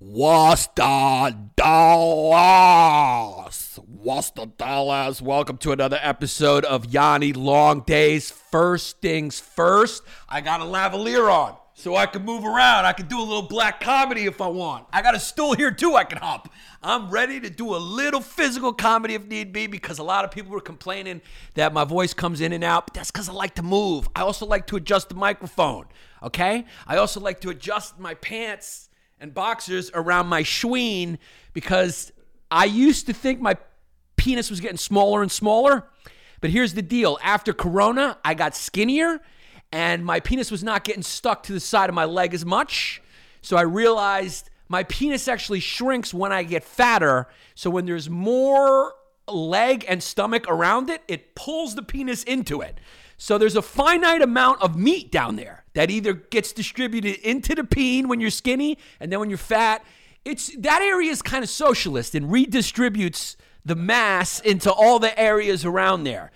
What's the Dallas? What's the Dallas? Welcome to another episode of Yanni Long Days. First things first, I got a lavalier on so I can move around. I can do a little black comedy if I want. I got a stool here too I can hop. I'm ready to do a little physical comedy if need be because a lot of people were complaining that my voice comes in and out. But that's because I like to move. I also like to adjust the microphone, okay? I also like to adjust my pants and boxers around my schween because I used to think my penis was getting smaller and smaller. But here's the deal after Corona, I got skinnier and my penis was not getting stuck to the side of my leg as much. So I realized my penis actually shrinks when I get fatter. So when there's more leg and stomach around it, it pulls the penis into it. So there's a finite amount of meat down there that either gets distributed into the peen when you're skinny and then when you're fat, it's that area is kind of socialist and redistributes the mass into all the areas around there.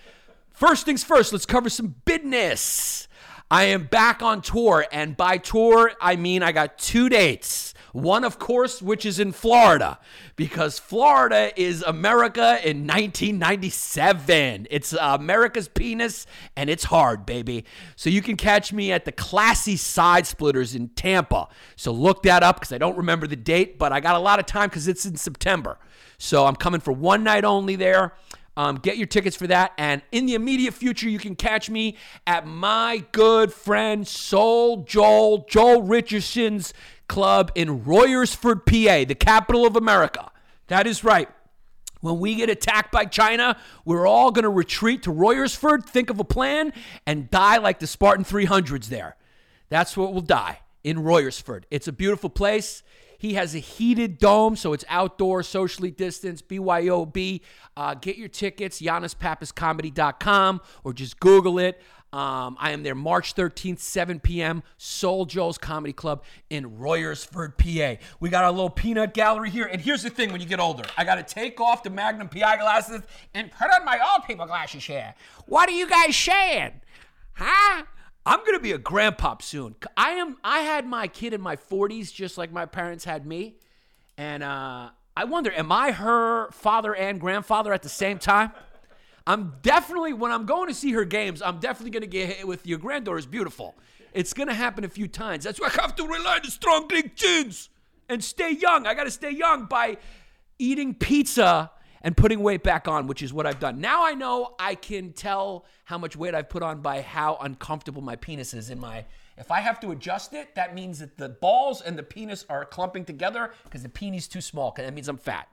First things first, let's cover some business. I am back on tour, and by tour, I mean I got two dates. One, of course, which is in Florida, because Florida is America in 1997. It's America's penis, and it's hard, baby. So you can catch me at the Classy Side Splitters in Tampa. So look that up because I don't remember the date, but I got a lot of time because it's in September. So I'm coming for one night only there. Um, get your tickets for that. And in the immediate future, you can catch me at my good friend Soul Joel, Joel Richardson's club in Royersford, PA, the capital of America. That is right. When we get attacked by China, we're all going to retreat to Royersford, think of a plan, and die like the Spartan 300s there. That's what we'll die in Royersford. It's a beautiful place. He has a heated dome, so it's outdoor, socially distanced, BYOB. Uh, get your tickets, YannisPappasComedy.com, or just Google it. Um, I am there March 13th, 7 p.m., Soul Joe's Comedy Club in Royersford, PA. We got our little peanut gallery here. And here's the thing when you get older, I got to take off the Magnum PI glasses and put on my old people glasses here. What are you guys saying? Huh? I'm gonna be a grandpop soon. I am. I had my kid in my 40s, just like my parents had me, and uh, I wonder, am I her father and grandfather at the same time? I'm definitely when I'm going to see her games. I'm definitely gonna get hit with your granddaughter is beautiful. It's gonna happen a few times. That's why I have to rely on strong big genes and stay young. I gotta stay young by eating pizza and putting weight back on, which is what I've done. Now I know I can tell how much weight I've put on by how uncomfortable my penis is in my. If I have to adjust it, that means that the balls and the penis are clumping together because the penis is too small. That means I'm fat,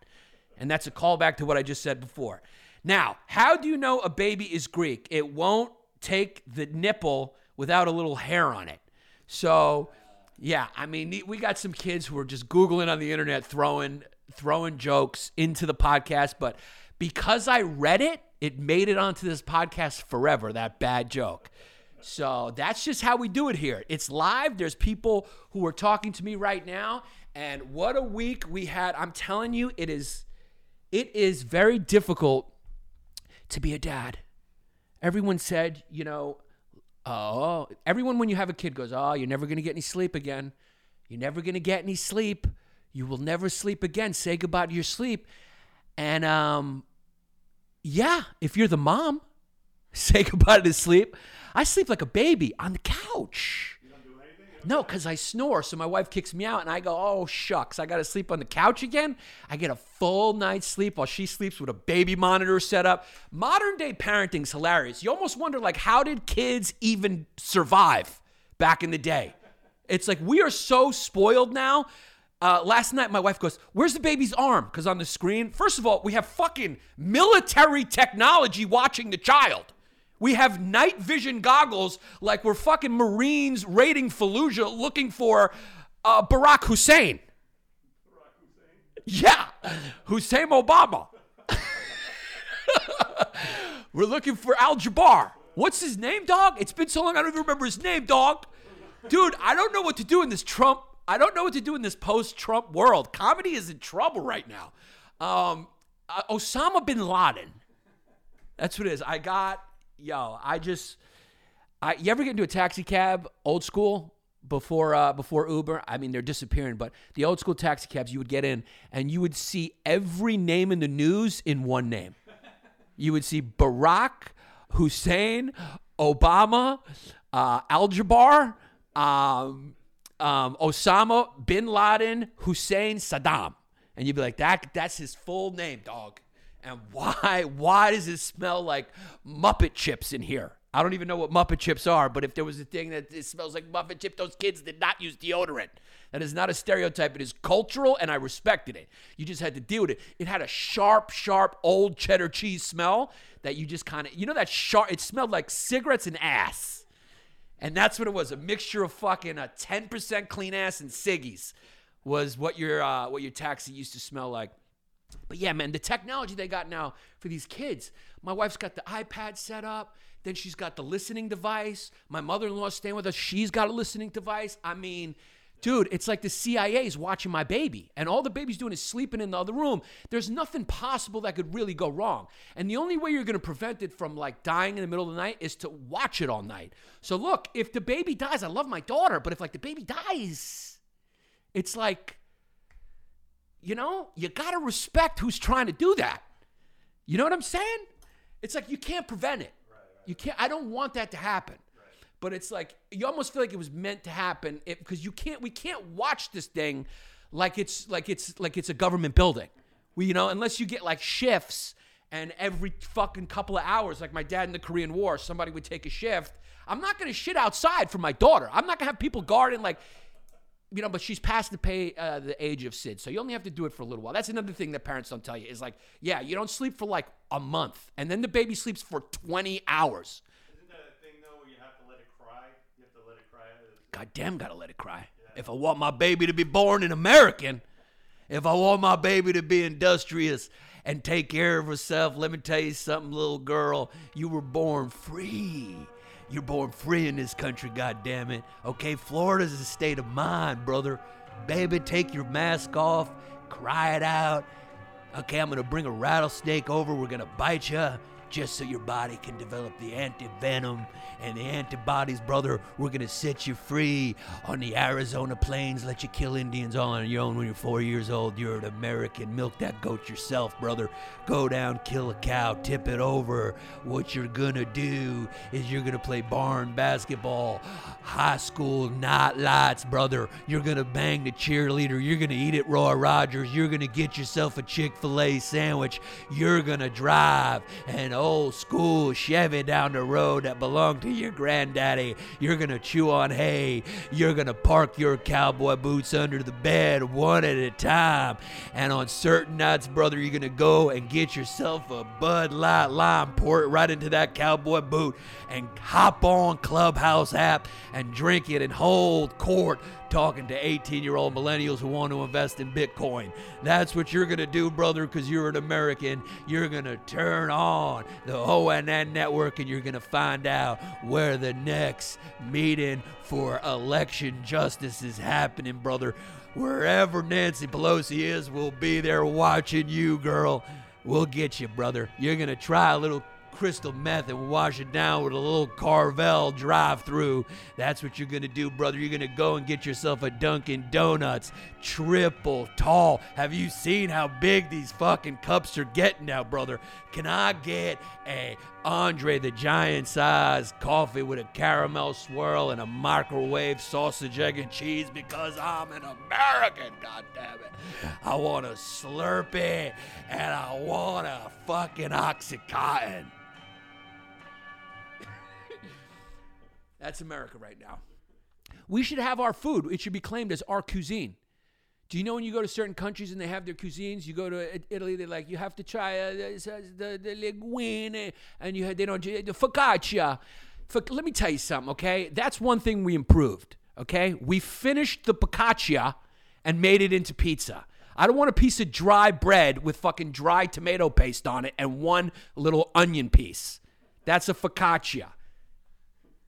and that's a callback to what I just said before. Now, how do you know a baby is Greek? It won't take the nipple without a little hair on it. So, yeah, I mean, we got some kids who are just googling on the internet, throwing throwing jokes into the podcast, but because I read it, it made it onto this podcast forever, that bad joke. So that's just how we do it here. It's live. There's people who are talking to me right now. And what a week we had. I'm telling you, it is it is very difficult to be a dad. Everyone said, you know, oh, everyone when you have a kid goes, oh, you're never going to get any sleep again. You're never going to get any sleep. You will never sleep again. Say goodbye to your sleep. And um, yeah, if you're the mom, say goodbye to sleep. I sleep like a baby on the couch. No, because I snore. So my wife kicks me out, and I go, oh, shucks. I got to sleep on the couch again. I get a full night's sleep while she sleeps with a baby monitor set up. Modern day parenting's hilarious. You almost wonder, like, how did kids even survive back in the day? It's like we are so spoiled now uh, last night, my wife goes, Where's the baby's arm? Because on the screen, first of all, we have fucking military technology watching the child. We have night vision goggles like we're fucking Marines raiding Fallujah looking for uh, Barack Hussein. Barack Hussein? Yeah, Hussein Obama. we're looking for Al Jabbar. What's his name, dog? It's been so long, I don't even remember his name, dog. Dude, I don't know what to do in this Trump I don't know what to do in this post-Trump world. Comedy is in trouble right now. Um, uh, Osama bin Laden. That's what it is. I got yo. I just. I, you ever get into a taxi cab, old school, before uh, before Uber. I mean, they're disappearing, but the old school taxi cabs, you would get in and you would see every name in the news in one name. You would see Barack Hussein, Obama, uh, Al um, um, Osama bin Laden, Hussein, Saddam, and you'd be like, that that's his full name, dog. And why why does it smell like Muppet chips in here? I don't even know what Muppet chips are, but if there was a thing that it smells like Muppet chip, those kids did not use deodorant. That is not a stereotype. It is cultural, and I respected it. You just had to deal with it. It had a sharp, sharp old cheddar cheese smell that you just kind of, you know, that sharp. It smelled like cigarettes and ass, and that's what it was—a mixture of fucking a ten percent clean ass and ciggies was what your uh, what your taxi used to smell like. But yeah, man, the technology they got now for these kids. My wife's got the iPad set up. Then she's got the listening device. My mother in law's staying with us. She's got a listening device. I mean, dude, it's like the CIA is watching my baby, and all the baby's doing is sleeping in the other room. There's nothing possible that could really go wrong. And the only way you're going to prevent it from like dying in the middle of the night is to watch it all night. So look, if the baby dies, I love my daughter, but if like the baby dies, it's like, you know, you got to respect who's trying to do that. You know what I'm saying? It's like you can't prevent it. You can't. I don't want that to happen. But it's like you almost feel like it was meant to happen because you can't. We can't watch this thing like it's like it's like it's a government building. We you know unless you get like shifts and every fucking couple of hours, like my dad in the Korean War, somebody would take a shift. I'm not gonna shit outside for my daughter. I'm not gonna have people guarding like you know, but she's past the pay uh, the age of Sid, so you only have to do it for a little while. That's another thing that parents don't tell you is like, yeah, you don't sleep for like a month, and then the baby sleeps for 20 hours. Isn't that a thing though where you have to let it cry? You have to let it cry. God damn, gotta let it cry. If I want my baby to be born an American, if I want my baby to be industrious and take care of herself, let me tell you something, little girl, you were born free. You're born free in this country, God damn it. Okay, Florida's a state of mind, brother. Baby, take your mask off, cry it out. Okay, I'm gonna bring a rattlesnake over. We're gonna bite you just so your body can develop the anti-venom and the antibodies, brother. We're gonna set you free on the Arizona plains, let you kill Indians all on your own when you're four years old. You're an American. Milk that goat yourself, brother. Go down, kill a cow, tip it over. What you're gonna do is you're gonna play barn basketball, high school night lights, brother. You're gonna bang the cheerleader. You're gonna eat at Roy Rogers. You're gonna get yourself a Chick fil A sandwich. You're gonna drive an old school Chevy down the road that belonged to your granddaddy. You're gonna chew on hay. You're gonna park your cowboy boots under the bed one at a time. And on certain nights, brother, you're gonna go and get yourself a Bud Light lime, pour it right into that cowboy boot, and hop on Clubhouse app and drink it and hold court talking to 18 year old millennials who want to invest in Bitcoin. That's what you're going to do, brother, because you're an American. You're going to turn on the OAN network and you're going to find out where the next meeting for election justice is happening, brother. Wherever Nancy Pelosi is, we'll be there watching you, girl. We'll get you, brother. You're going to try a little crystal meth and wash it down with a little Carvel drive through. That's what you're going to do, brother. You're going to go and get yourself a Dunkin' Donuts triple tall. Have you seen how big these fucking cups are getting now, brother? Can I get a Andre the Giant size coffee with a caramel swirl and a microwave sausage, egg, and cheese because I'm an American, God damn it. I want a Slurpee and I want a fucking Oxycontin. That's America right now. We should have our food. It should be claimed as our cuisine. Do you know when you go to certain countries and they have their cuisines? You go to Italy, they're like, you have to try uh, the, the, the linguine, and you they don't, the focaccia. let me tell you something, okay? That's one thing we improved, okay? We finished the focaccia and made it into pizza. I don't want a piece of dry bread with fucking dry tomato paste on it and one little onion piece. That's a focaccia.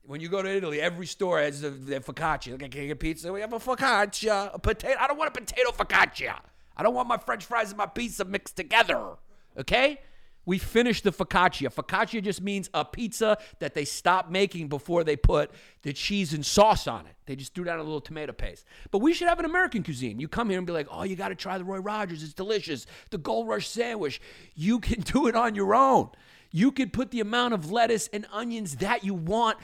When you go to Italy, every store has a focaccia. Like, can I get pizza? We have a focaccia, a potato. I don't want a potato focaccia. I don't want my French fries and my pizza mixed together. Okay? We finished the focaccia. Focaccia just means a pizza that they stopped making before they put the cheese and sauce on it. They just threw down a little tomato paste. But we should have an American cuisine. You come here and be like, oh, you got to try the Roy Rogers. It's delicious. The Gold Rush sandwich. You can do it on your own. You could put the amount of lettuce and onions that you want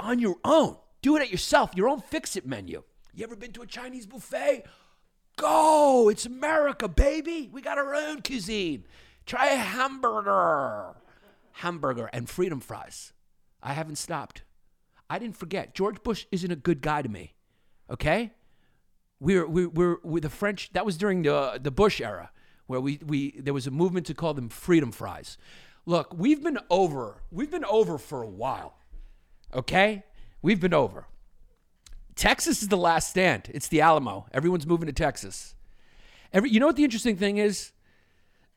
on your own. Do it at yourself, your own fix it menu. You ever been to a Chinese buffet? Go! It's America, baby. We got our own cuisine. Try a hamburger. Hamburger and freedom fries. I haven't stopped. I didn't forget. George Bush isn't a good guy to me. Okay? We're, we're, we're, we're the French, that was during the, the Bush era, where we, we, there was a movement to call them freedom fries. Look, we've been over, we've been over for a while. Okay? We've been over. Texas is the last stand. It's the Alamo. Everyone's moving to Texas. Every, you know what the interesting thing is?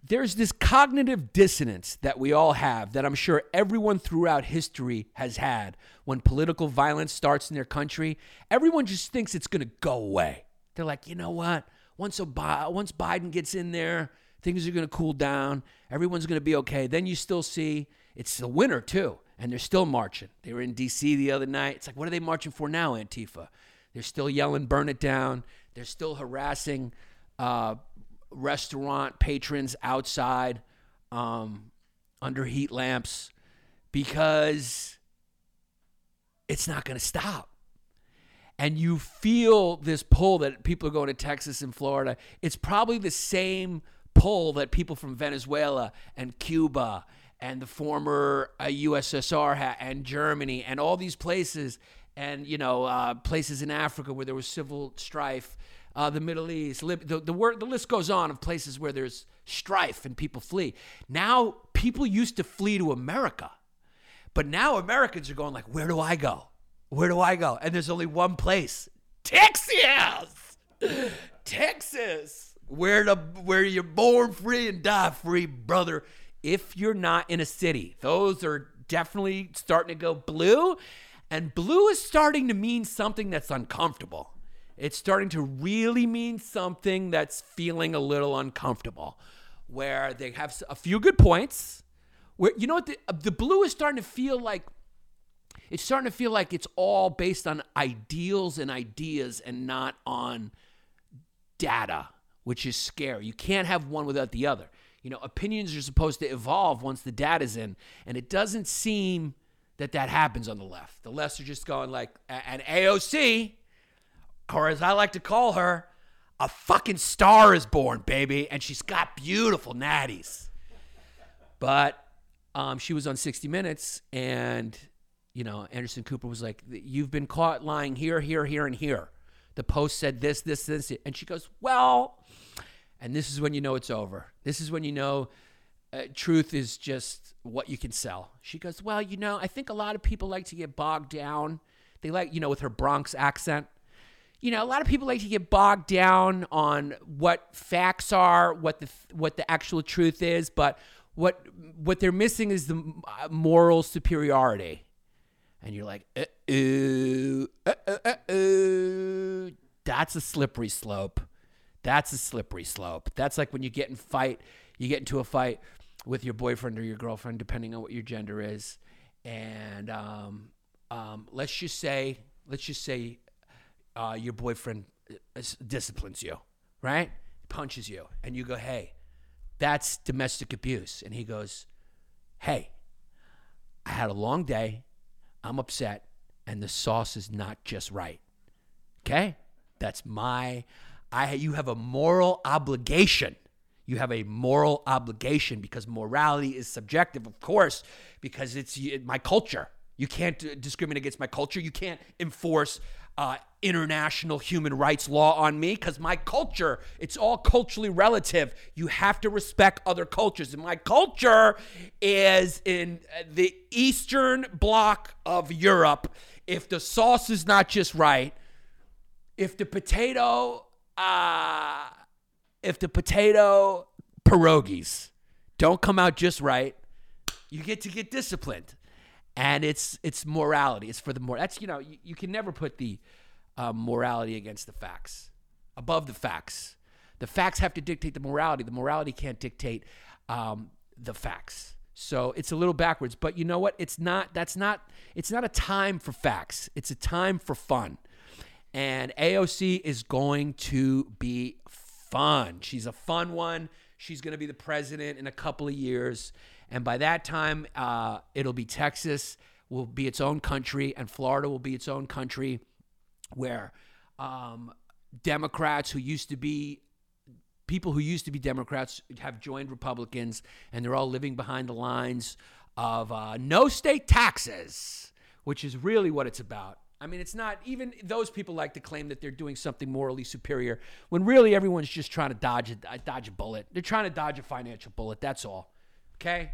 there's this cognitive dissonance that we all have that I'm sure everyone throughout history has had when political violence starts in their country. Everyone just thinks it's going to go away. They're like, you know what? Once, once Biden gets in there, things are going to cool down. Everyone's going to be okay. Then you still see it's the winter, too, and they're still marching. They were in D.C. the other night. It's like, what are they marching for now, Antifa? They're still yelling, burn it down. They're still harassing uh, restaurant patrons outside um, under heat lamps because it's not going to stop. And you feel this pull that people are going to Texas and Florida. It's probably the same pull that people from Venezuela and Cuba and the former uh, USSR ha- and Germany and all these places and you know uh, places in Africa where there was civil strife uh, the Middle East, Lib- the, the, the list goes on of places where there's strife and people flee. Now, people used to flee to America, but now Americans are going like, where do I go? Where do I go? And there's only one place, Texas, Texas, where the where you're born free and die free, brother. If you're not in a city, those are definitely starting to go blue, and blue is starting to mean something that's uncomfortable it's starting to really mean something that's feeling a little uncomfortable, where they have a few good points. Where you know what the, uh, the blue is starting to feel like it's starting to feel like it's all based on ideals and ideas and not on data, which is scary. You can't have one without the other. You know, opinions are supposed to evolve once the data's in, and it doesn't seem that that happens on the left. The lefts are just going like, and AOC, or as I like to call her, a fucking star is born, baby, and she's got beautiful natties. But um, she was on 60 Minutes, and you know, Anderson Cooper was like, "You've been caught lying here, here, here, and here." The Post said this, this, this, and she goes, "Well," and this is when you know it's over. This is when you know uh, truth is just what you can sell. She goes, "Well, you know, I think a lot of people like to get bogged down. They like, you know, with her Bronx accent." you know, a lot of people like to get bogged down on what facts are, what the what the actual truth is, but what what they're missing is the uh, moral superiority. And you're like, uh uh, uh, uh, uh, that's a slippery slope. That's a slippery slope. That's like when you get in fight, you get into a fight with your boyfriend or your girlfriend, depending on what your gender is, and um, um, let's just say, let's just say uh, your boyfriend uh, disciplines you, right? Punches you, and you go, hey, that's domestic abuse. And he goes, hey, I had a long day. I'm upset, and the sauce is not just right. Okay? That's my I you have a moral obligation. You have a moral obligation because morality is subjective, of course, because it's my culture. You can't discriminate against my culture. You can't enforce uh, international human rights law on me because my culture, it's all culturally relative. You have to respect other cultures. And my culture is in the eastern bloc of Europe. If the sauce is not just right, if the potato, uh, if the potato pierogies don't come out just right, you get to get disciplined and it's it's morality. It's for the more. That's you know you, you can never put the uh, morality against the facts, above the facts. The facts have to dictate the morality. The morality can't dictate um, the facts. So it's a little backwards, but you know what? It's not. That's not. It's not a time for facts. It's a time for fun. And AOC is going to be fun. She's a fun one. She's going to be the president in a couple of years, and by that time, uh, it'll be Texas will be its own country, and Florida will be its own country, where um, Democrats who used to be people who used to be Democrats have joined Republicans, and they're all living behind the lines of uh, no state taxes, which is really what it's about. I mean, it's not even those people like to claim that they're doing something morally superior when really everyone's just trying to dodge a, dodge a bullet. They're trying to dodge a financial bullet. That's all. Okay?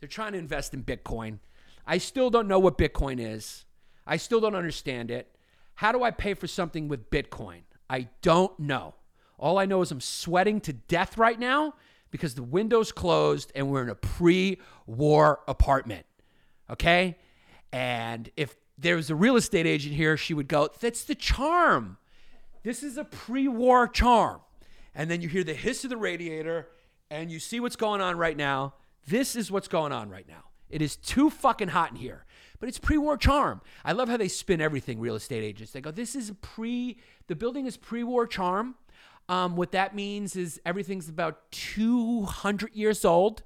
They're trying to invest in Bitcoin. I still don't know what Bitcoin is. I still don't understand it. How do I pay for something with Bitcoin? I don't know. All I know is I'm sweating to death right now because the window's closed and we're in a pre war apartment. Okay? And if there was a real estate agent here, she would go, That's the charm. This is a pre war charm. And then you hear the hiss of the radiator and you see what's going on right now. This is what's going on right now. It is too fucking hot in here. But it's pre-war charm. I love how they spin everything. Real estate agents. They go, "This is a pre. The building is pre-war charm. Um, what that means is everything's about 200 years old.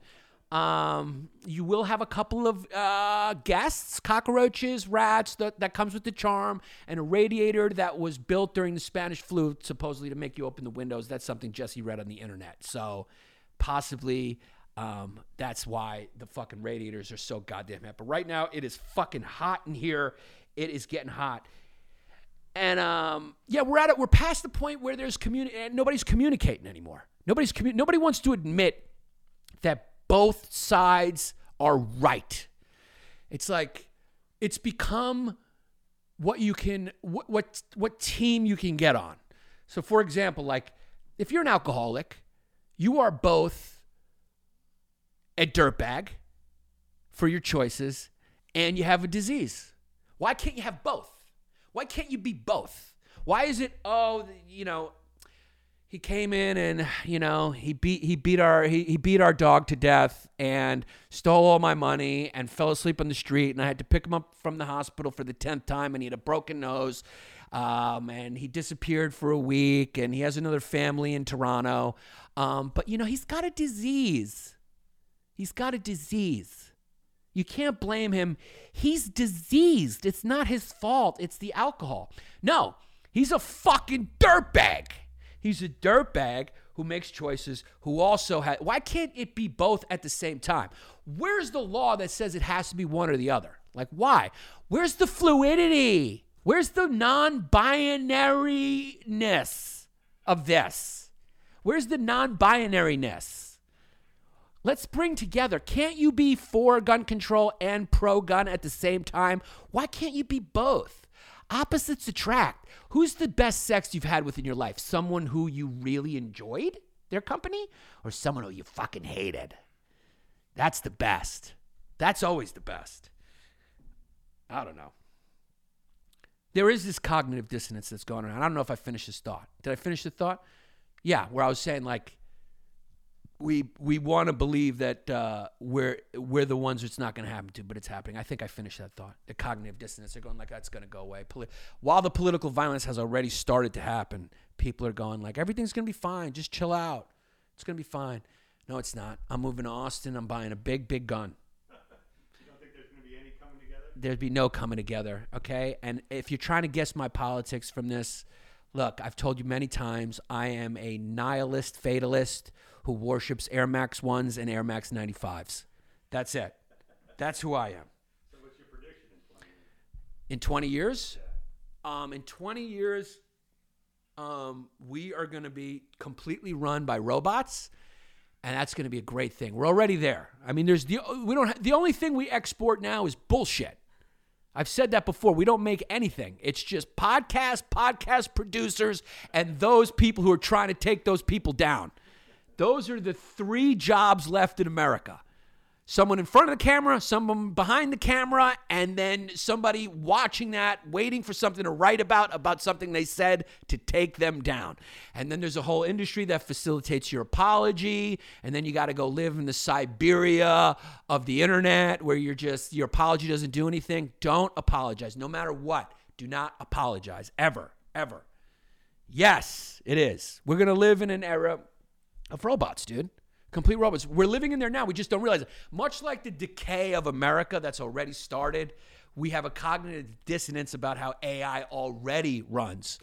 Um, you will have a couple of uh, guests, cockroaches, rats, that, that comes with the charm, and a radiator that was built during the Spanish flu, supposedly to make you open the windows. That's something Jesse read on the internet. So possibly um, that's why the fucking radiators are so goddamn hot. But right now, it is fucking hot in here. It is getting hot. And um, yeah, we're at it. We're past the point where there's communi- nobody's communicating anymore. Nobody's commu- nobody wants to admit that both sides are right. It's like it's become what you can what what what team you can get on. So for example, like if you're an alcoholic, you are both a dirtbag for your choices and you have a disease. Why can't you have both? Why can't you be both? Why is it oh, you know, he came in and you know he beat he beat our he, he beat our dog to death and stole all my money and fell asleep on the street. And I had to pick him up from the hospital for the tenth time and he had a broken nose um, and he disappeared for a week and he has another family in Toronto. Um, but you know he's got a disease. He's got a disease. You can't blame him. He's diseased. It's not his fault. It's the alcohol. No he's a fucking dirtbag He's a dirtbag who makes choices, who also has. Why can't it be both at the same time? Where's the law that says it has to be one or the other? Like, why? Where's the fluidity? Where's the non binariness of this? Where's the non binariness? Let's bring together. Can't you be for gun control and pro gun at the same time? Why can't you be both? Opposites attract. Who's the best sex you've had within your life? Someone who you really enjoyed their company or someone who you fucking hated? That's the best. That's always the best. I don't know. There is this cognitive dissonance that's going on. I don't know if I finished this thought. Did I finish the thought? Yeah, where I was saying like we we want to believe that uh, we're we're the ones it's not going to happen to, but it's happening. I think I finished that thought. The cognitive dissonance. They're going like that's going to go away. Poli- While the political violence has already started to happen, people are going like everything's going to be fine. Just chill out. It's going to be fine. No, it's not. I'm moving to Austin. I'm buying a big, big gun. You don't think there's going to be any coming together? There'd be no coming together. Okay. And if you're trying to guess my politics from this, look, I've told you many times. I am a nihilist, fatalist who worships Air Max ones and Air Max 95s. That's it. That's who I am. So what's your prediction in 20 In 20 years, um, in 20 years, um, we are going to be completely run by robots, and that's going to be a great thing. We're already there. I mean, there's the we don't the only thing we export now is bullshit. I've said that before. We don't make anything. It's just podcast, podcast producers, and those people who are trying to take those people down. Those are the three jobs left in America. Someone in front of the camera, someone behind the camera, and then somebody watching that, waiting for something to write about, about something they said to take them down. And then there's a whole industry that facilitates your apology. And then you got to go live in the Siberia of the internet where you're just, your apology doesn't do anything. Don't apologize, no matter what. Do not apologize, ever, ever. Yes, it is. We're going to live in an era of robots, dude. Complete robots. We're living in there now. We just don't realize it. Much like the decay of America that's already started, we have a cognitive dissonance about how AI already runs.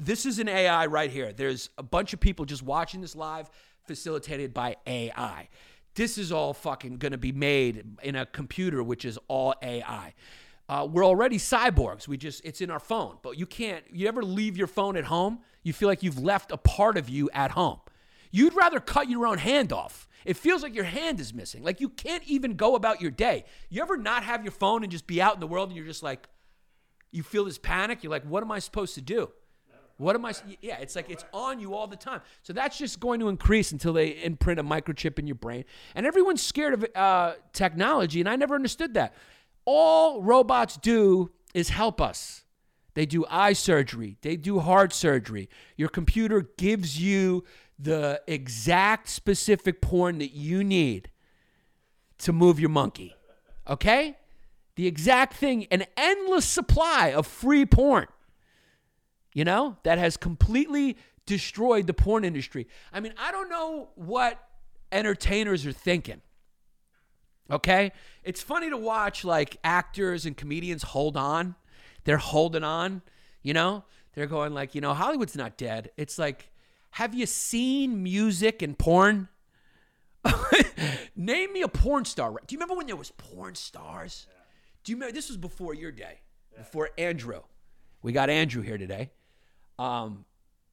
This is an AI right here. There's a bunch of people just watching this live, facilitated by AI. This is all fucking gonna be made in a computer, which is all AI. Uh, we're already cyborgs. We just it's in our phone, but you can't. You ever leave your phone at home? You feel like you've left a part of you at home. You'd rather cut your own hand off. It feels like your hand is missing. Like you can't even go about your day. You ever not have your phone and just be out in the world and you're just like, you feel this panic? You're like, what am I supposed to do? What am I? Yeah, it's like it's on you all the time. So that's just going to increase until they imprint a microchip in your brain. And everyone's scared of uh, technology, and I never understood that. All robots do is help us. They do eye surgery, they do heart surgery. Your computer gives you the exact specific porn that you need to move your monkey. Okay? The exact thing, an endless supply of free porn, you know, that has completely destroyed the porn industry. I mean, I don't know what entertainers are thinking. Okay? It's funny to watch like actors and comedians hold on. They're holding on, you know? They're going like, you know, Hollywood's not dead. It's like, have you seen music and porn? Name me a porn star. Do you remember when there was porn stars? Do you remember this was before your day? Before Andrew. We got Andrew here today. Um,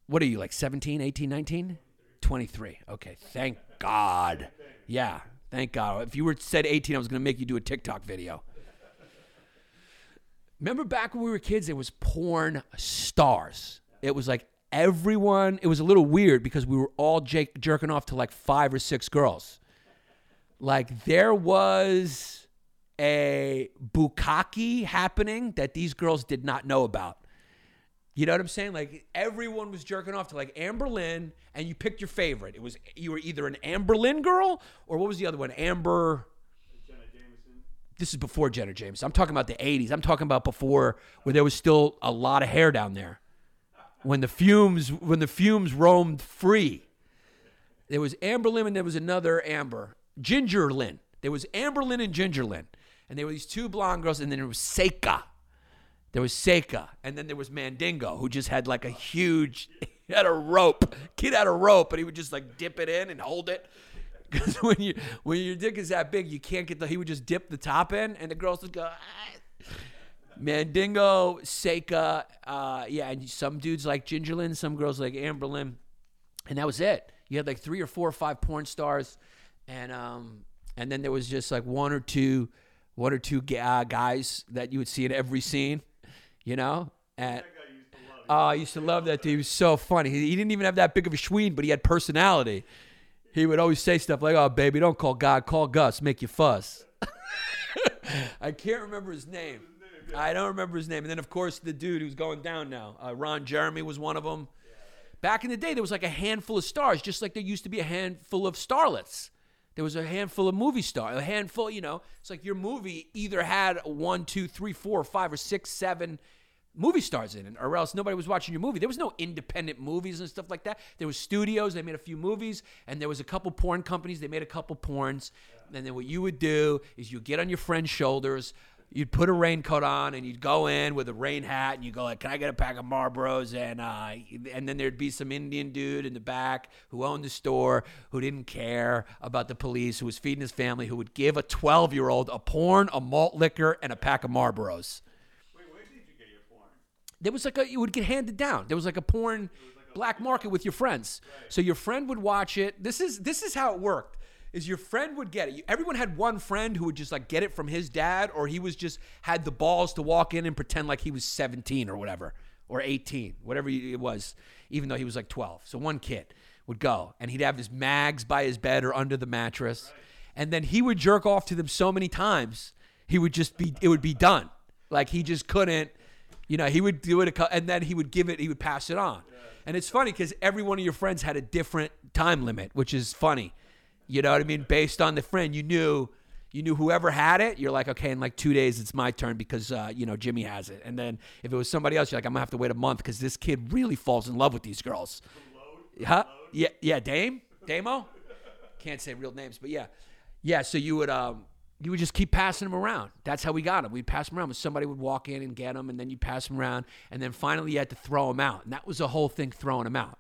what are you like 17, 18, 19? 23. Okay, thank God. Yeah, thank God. If you were said 18, I was going to make you do a TikTok video. Remember back when we were kids, it was porn stars. It was like everyone, it was a little weird because we were all j- jerking off to like five or six girls. Like there was a bukkake happening that these girls did not know about. You know what I'm saying? Like everyone was jerking off to like Amber Lynn, and you picked your favorite. It was you were either an Amber Lynn girl or what was the other one? Amber. Jenna Jameson. This is before Jenna James. I'm talking about the 80s. I'm talking about before where there was still a lot of hair down there. When the fumes when the fumes roamed free. There was Amber and there was another Amber. Ginger Lynn. There was Amber and Ginger Lynn. And there were these two blonde girls, and then there was Seka. There was Seka. And then there was Mandingo, who just had like a huge, he had a rope. Kid had a rope, and he would just like dip it in and hold it. Because when you when your dick is that big, you can't get the. He would just dip the top in, and the girls would go. "Ah." Mandingo, Seka, uh, yeah, and some dudes like Ginger Lynn, some girls like Amber Lynn, and that was it. You had like three or four or five porn stars, and um, and then there was just like one or two, one or two ga- uh, guys that you would see in every scene, you know. And oh, I used to love that dude. He was so funny. He, he didn't even have that big of a schween, but he had personality. He would always say stuff like, "Oh, baby, don't call God, call Gus, make you fuss." I can't remember his name. I don't remember his name. And then, of course, the dude who's going down now, uh, Ron Jeremy was one of them. Back in the day, there was like a handful of stars, just like there used to be a handful of starlets. There was a handful of movie stars, a handful, you know. It's like your movie either had one, two, three, four, five, or six, seven movie stars in it, or else nobody was watching your movie. There was no independent movies and stuff like that. There was studios, they made a few movies, and there was a couple porn companies, they made a couple porns. And then what you would do is you get on your friend's shoulders, you'd put a raincoat on, and you'd go in with a rain hat, and you go like, "Can I get a pack of Marlboros?" And uh, and then there'd be some Indian dude in the back who owned the store who didn't care about the police, who was feeding his family, who would give a 12 year old a porn, a malt liquor, and a pack of Marlboros Wait, where did you get your porn? there was like a it would get handed down. There was like a porn black market with your friends. So your friend would watch it. This is this is how it worked. Is your friend would get it. Everyone had one friend who would just like get it from his dad, or he was just had the balls to walk in and pretend like he was 17 or whatever, or 18, whatever it was, even though he was like 12. So one kid would go and he'd have his mags by his bed or under the mattress. and then he would jerk off to them so many times he would just be it would be done. Like he just couldn't, you know, he would do it and then he would give it he would pass it on. And it's funny cuz every one of your friends had a different time limit, which is funny. You know what I mean? Based on the friend, you knew you knew whoever had it, you're like, okay, in like two days it's my turn because uh, you know Jimmy has it. And then if it was somebody else, you're like, I'm gonna have to wait a month because this kid really falls in love with these girls. Huh? Yeah, yeah, Dame, Damo. Can't say real names, but yeah, yeah. So you would um, you would just keep passing them around. That's how we got them. We'd pass them around. Somebody would walk in and get them, and then you pass them around, and then finally you had to throw them out. And that was the whole thing, throwing them out,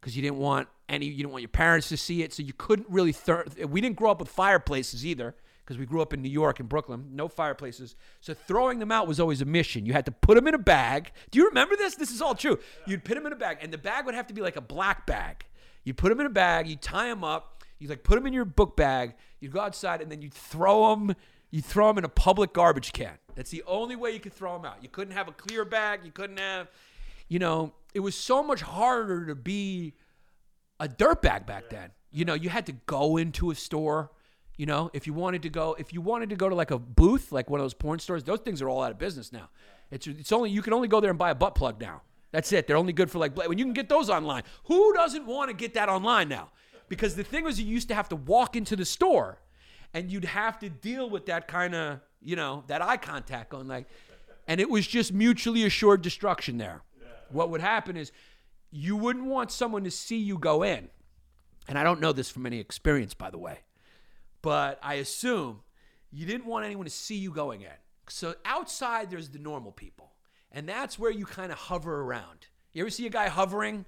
because you didn't want any. You didn't want your parents to see it, so you couldn't really. Throw, we didn't grow up with fireplaces either, because we grew up in New York and Brooklyn, no fireplaces. So throwing them out was always a mission. You had to put them in a bag. Do you remember this? This is all true. You'd put them in a bag, and the bag would have to be like a black bag. You put them in a bag. You tie them up. You like put them in your book bag. you'd go outside, and then you'd throw them. You throw them in a public garbage can. That's the only way you could throw them out. You couldn't have a clear bag. You couldn't have, you know, it was so much harder to be a dirtbag back then. You know, you had to go into a store. You know, if you wanted to go, if you wanted to go to like a booth, like one of those porn stores, those things are all out of business now. It's it's only you can only go there and buy a butt plug now. That's it. They're only good for like when you can get those online. Who doesn't want to get that online now? Because the thing was, you used to have to walk into the store, and you'd have to deal with that kind of you know that eye contact going like, and it was just mutually assured destruction there. What would happen is you wouldn't want someone to see you go in, and I don't know this from any experience, by the way but I assume you didn't want anyone to see you going in. So outside, there's the normal people, and that's where you kind of hover around. You ever see a guy hovering,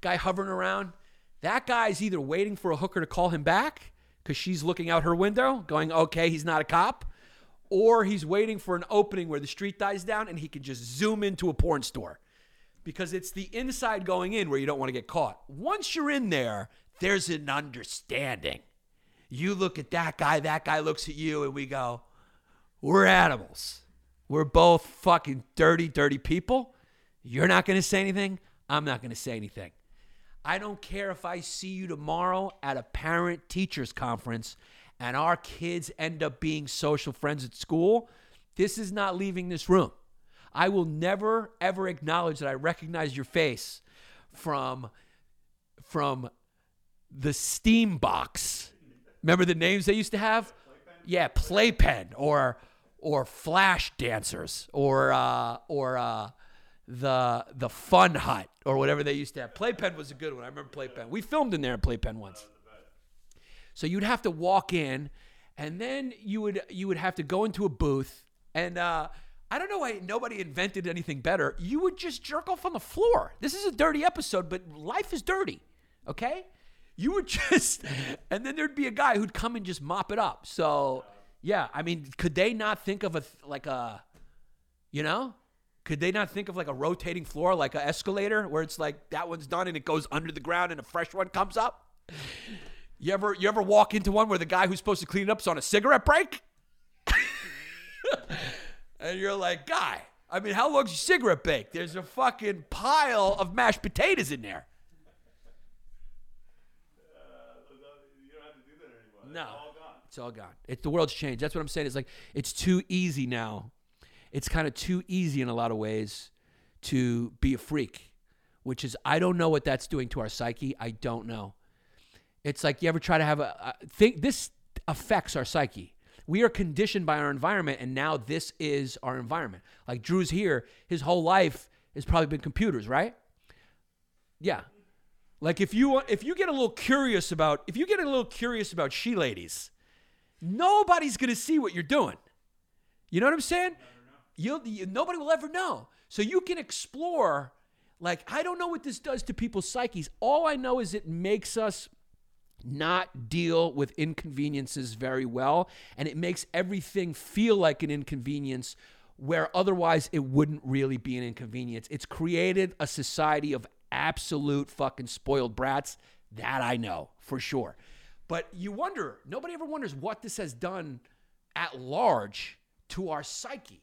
guy hovering around? That guy's either waiting for a hooker to call him back because she's looking out her window, going, "Okay, he's not a cop," or he's waiting for an opening where the street dies down and he can just zoom into a porn store because it's the inside going in where you don't want to get caught. Once you're in there, there's an understanding. You look at that guy, that guy looks at you, and we go, We're animals. We're both fucking dirty, dirty people. You're not going to say anything. I'm not going to say anything. I don't care if I see you tomorrow at a parent teachers conference and our kids end up being social friends at school. This is not leaving this room. I will never ever acknowledge that I recognize your face from from the steam box. Remember the names they used to have? Yeah, playpen or or flash dancers or uh, or uh, the the fun hut or whatever they used to have. Playpen was a good one. I remember Playpen. We filmed in there at Playpen once. So you'd have to walk in, and then you would you would have to go into a booth, and uh, I don't know why nobody invented anything better. You would just jerk off on the floor. This is a dirty episode, but life is dirty. Okay, you would just, and then there'd be a guy who'd come and just mop it up. So yeah, I mean, could they not think of a like a, you know? Could they not think of like a rotating floor, like an escalator, where it's like that one's done and it goes under the ground and a fresh one comes up? You ever you ever walk into one where the guy who's supposed to clean it up's on a cigarette break? and you're like, guy, I mean, how long's your cigarette break? There's a fucking pile of mashed potatoes in there. Uh, you don't have to do that anymore. No. It's all gone. It's all gone. It's the world's changed. That's what I'm saying. It's like it's too easy now. It's kind of too easy in a lot of ways to be a freak, which is I don't know what that's doing to our psyche. I don't know. It's like you ever try to have a, a think this affects our psyche. We are conditioned by our environment and now this is our environment. Like Drew's here, his whole life has probably been computers, right? Yeah. Like if you if you get a little curious about if you get a little curious about she ladies, nobody's gonna see what you're doing. You know what I'm saying? You'll, you, nobody will ever know. So you can explore. Like I don't know what this does to people's psyches. All I know is it makes us not deal with inconveniences very well, and it makes everything feel like an inconvenience where otherwise it wouldn't really be an inconvenience. It's created a society of absolute fucking spoiled brats. That I know for sure. But you wonder, nobody ever wonders what this has done at large to our psyche.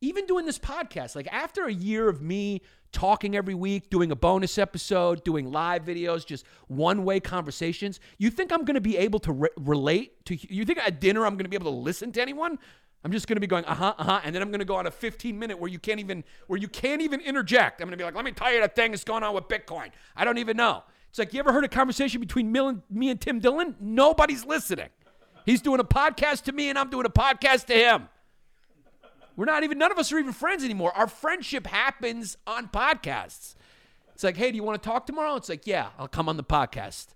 Even doing this podcast, like after a year of me talking every week, doing a bonus episode, doing live videos, just one way conversations. You think I'm going to be able to re- relate to you think at dinner I'm going to be able to listen to anyone? I'm just going to be going uh-huh uh-huh and then I'm going to go on a 15 minute where you can't even where you can't even interject. I'm going to be like, "Let me tell you the thing that's going on with Bitcoin." I don't even know. It's like, you ever heard a conversation between me and Tim Dillon? Nobody's listening. He's doing a podcast to me and I'm doing a podcast to him. We're not even, none of us are even friends anymore. Our friendship happens on podcasts. It's like, hey, do you want to talk tomorrow? It's like, yeah, I'll come on the podcast.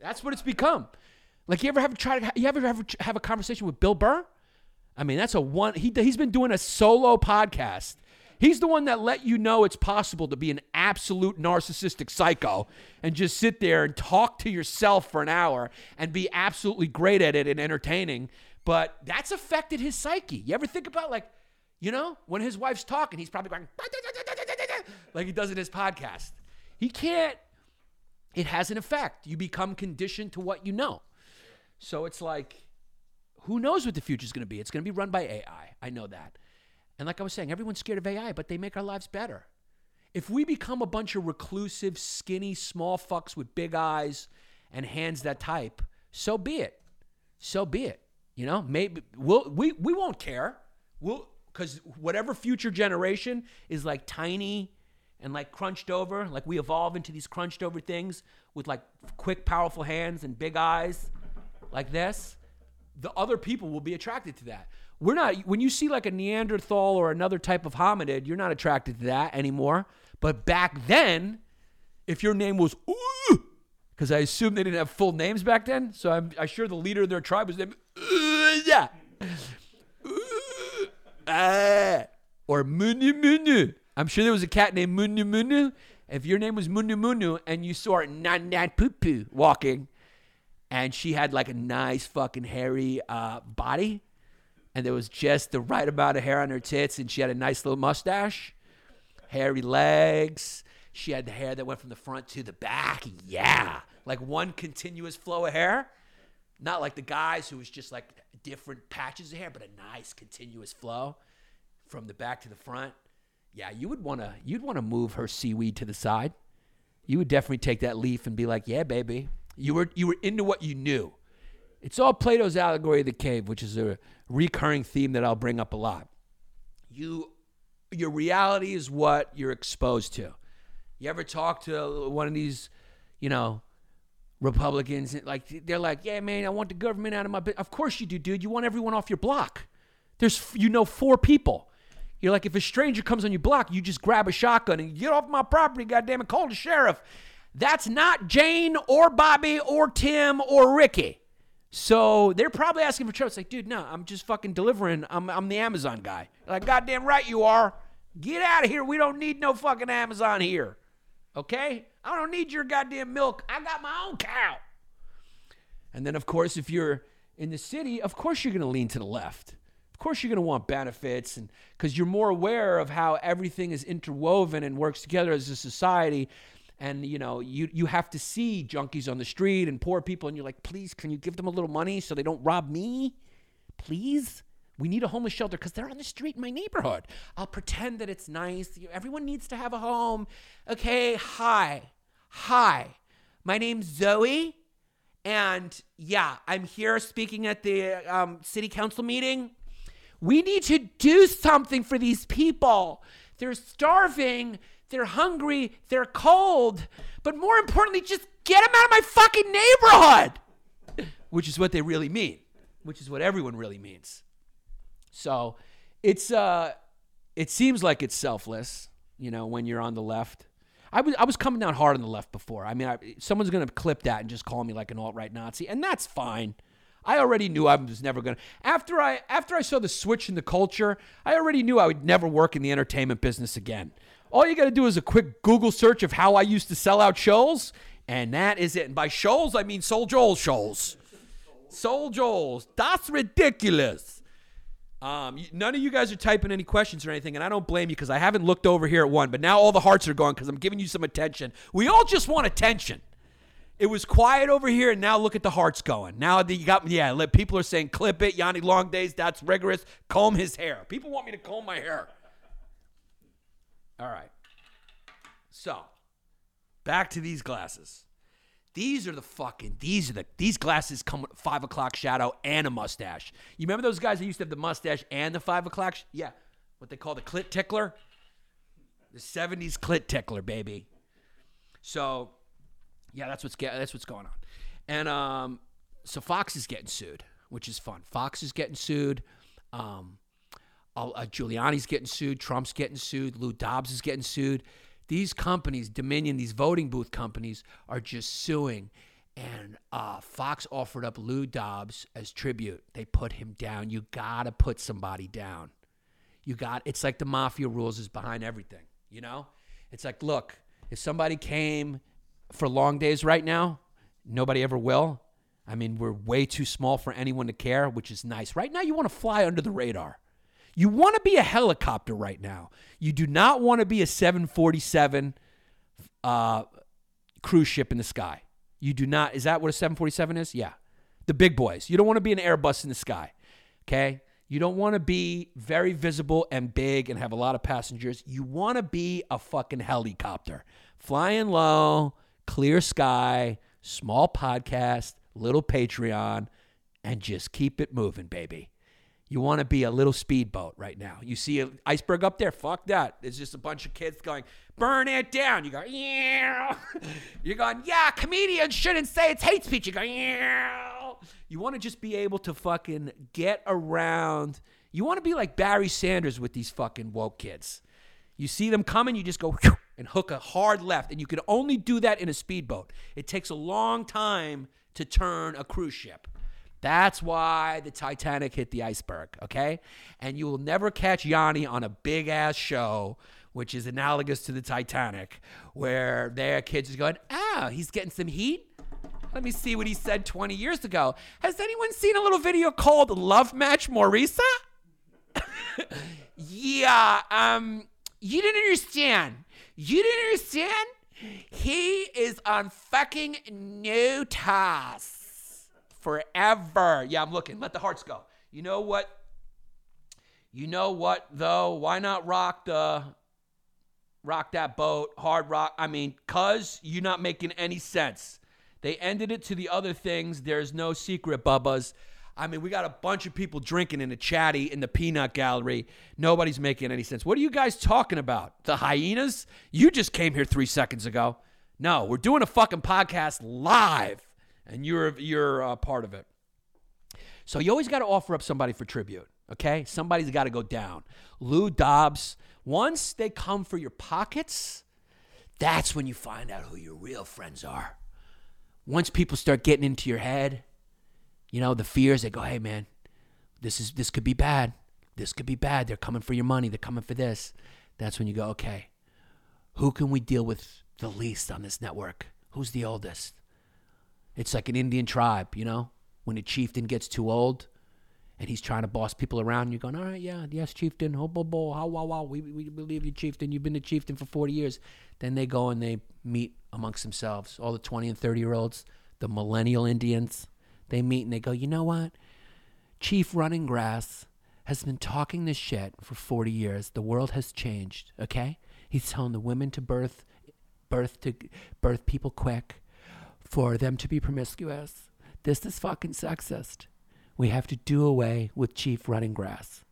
That's what it's become. Like, you ever have to, you ever ever have a conversation with Bill Burr? I mean, that's a one. He he's been doing a solo podcast. He's the one that let you know it's possible to be an absolute narcissistic psycho and just sit there and talk to yourself for an hour and be absolutely great at it and entertaining but that's affected his psyche. You ever think about like, you know, when his wife's talking, he's probably going like he does in his podcast. He can't. It has an effect. You become conditioned to what you know. So it's like, who knows what the future is going to be? It's going to be run by AI. I know that. And like I was saying, everyone's scared of AI, but they make our lives better. If we become a bunch of reclusive, skinny, small fucks with big eyes and hands that type, so be it. So be it. You know, maybe we'll, we we won't care. We'll because whatever future generation is like tiny and like crunched over, like we evolve into these crunched over things with like quick, powerful hands and big eyes, like this. The other people will be attracted to that. We're not. When you see like a Neanderthal or another type of hominid, you're not attracted to that anymore. But back then, if your name was because I assume they didn't have full names back then, so I'm, I'm sure the leader of their tribe was named Ah. Or Munu Munu. I'm sure there was a cat named Munu Munu. If your name was Munu Munu and you saw Nan Nan Poo Poo walking, and she had like a nice fucking hairy uh, body, and there was just the right amount of hair on her tits, and she had a nice little mustache, hairy legs. She had the hair that went from the front to the back. Yeah. Like one continuous flow of hair. Not like the guys who was just like different patches of hair, but a nice continuous flow from the back to the front. Yeah, you would want to you'd want to move her seaweed to the side. You would definitely take that leaf and be like, "Yeah, baby." You were you were into what you knew. It's all Plato's allegory of the cave, which is a recurring theme that I'll bring up a lot. You your reality is what you're exposed to. You ever talk to one of these, you know, Republicans, like they're like, yeah, man, I want the government out of my. Of course you do, dude. You want everyone off your block. There's, you know, four people. You're like, if a stranger comes on your block, you just grab a shotgun and get off my property, goddamn it, call the sheriff. That's not Jane or Bobby or Tim or Ricky. So they're probably asking for trouble. It's like, dude, no, I'm just fucking delivering. I'm, I'm the Amazon guy. Like, goddamn right you are. Get out of here. We don't need no fucking Amazon here. Okay? I don't need your goddamn milk. I got my own cow. And then, of course, if you're in the city, of course you're going to lean to the left. Of course you're going to want benefits and because you're more aware of how everything is interwoven and works together as a society. And you know, you you have to see junkies on the street and poor people, and you're like, please, can you give them a little money so they don't rob me? Please? We need a homeless shelter because they're on the street in my neighborhood. I'll pretend that it's nice. Everyone needs to have a home. Okay, hi. Hi. My name's Zoe. And yeah, I'm here speaking at the um, city council meeting. We need to do something for these people. They're starving, they're hungry, they're cold. But more importantly, just get them out of my fucking neighborhood. Which is what they really mean, which is what everyone really means. So it's uh, it seems like it's selfless, you know, when you're on the left. I was I was coming down hard on the left before. I mean, I, someone's gonna clip that and just call me like an alt right Nazi, and that's fine. I already knew I was never gonna. After I after I saw the switch in the culture, I already knew I would never work in the entertainment business again. All you got to do is a quick Google search of how I used to sell out shows, and that is it. And by shows, I mean Soul Joel shows. Soul Joel's. That's ridiculous. Um, none of you guys are typing any questions or anything, and I don't blame you because I haven't looked over here at one. But now all the hearts are going because I'm giving you some attention. We all just want attention. It was quiet over here, and now look at the hearts going. Now you got yeah. People are saying, "Clip it, Yanni Long Days." That's rigorous. Comb his hair. People want me to comb my hair. All right. So, back to these glasses. These are the fucking. These are the. These glasses come with five o'clock shadow and a mustache. You remember those guys that used to have the mustache and the five o'clock? Sh- yeah, what they call the clit tickler. The '70s clit tickler, baby. So, yeah, that's what's get, that's what's going on. And um, so Fox is getting sued, which is fun. Fox is getting sued. Um, uh, Giuliani's getting sued. Trump's getting sued. Lou Dobbs is getting sued. These companies, Dominion, these voting booth companies, are just suing. And uh, Fox offered up Lou Dobbs as tribute. They put him down. You gotta put somebody down. You got. It's like the mafia rules is behind everything. You know. It's like, look, if somebody came for long days right now, nobody ever will. I mean, we're way too small for anyone to care, which is nice. Right now, you want to fly under the radar. You want to be a helicopter right now. You do not want to be a 747 uh, cruise ship in the sky. You do not. Is that what a 747 is? Yeah. The big boys. You don't want to be an Airbus in the sky. Okay. You don't want to be very visible and big and have a lot of passengers. You want to be a fucking helicopter, flying low, clear sky, small podcast, little Patreon, and just keep it moving, baby. You want to be a little speedboat right now. You see an iceberg up there? Fuck that. There's just a bunch of kids going, burn it down. You go, yeah. You're going, yeah, comedians shouldn't say it's hate speech. You go, yeah. You want to just be able to fucking get around. You want to be like Barry Sanders with these fucking woke kids. You see them coming, you just go and hook a hard left. And you can only do that in a speedboat. It takes a long time to turn a cruise ship. That's why the Titanic hit the iceberg, okay? And you will never catch Yanni on a big ass show, which is analogous to the Titanic, where their kids is going, ah, he's getting some heat. Let me see what he said 20 years ago. Has anyone seen a little video called Love Match Marisa? yeah, um, you didn't understand. You didn't understand? He is on fucking Notas forever. Yeah, I'm looking. Let the hearts go. You know what? You know what though? Why not rock the rock that boat, hard rock? I mean, cuz you're not making any sense. They ended it to the other things. There's no secret, bubbas. I mean, we got a bunch of people drinking in a chatty in the peanut gallery. Nobody's making any sense. What are you guys talking about? The hyenas? You just came here three seconds ago. No, we're doing a fucking podcast live, and you're you're a part of it. So you always got to offer up somebody for tribute. Okay, somebody's got to go down. Lou Dobbs. Once they come for your pockets, that's when you find out who your real friends are. Once people start getting into your head, you know the fears. They go, "Hey, man, this is this could be bad. This could be bad. They're coming for your money. They're coming for this." That's when you go, "Okay, who can we deal with the least on this network? Who's the oldest?" It's like an Indian tribe, you know, when a chieftain gets too old and he's trying to boss people around. You're going, all right, yeah, yes, chieftain, ho, bo, bo, how, wow, wow, we, we believe you, chieftain. You've been the chieftain for 40 years. Then they go and they meet amongst themselves, all the 20 and 30 year olds, the millennial Indians. They meet and they go, you know what? Chief Running Grass has been talking this shit for 40 years. The world has changed, okay? He's telling the women to birth, birth to birth people quick, for them to be promiscuous. This is fucking sexist. We have to do away with Chief Running Grass.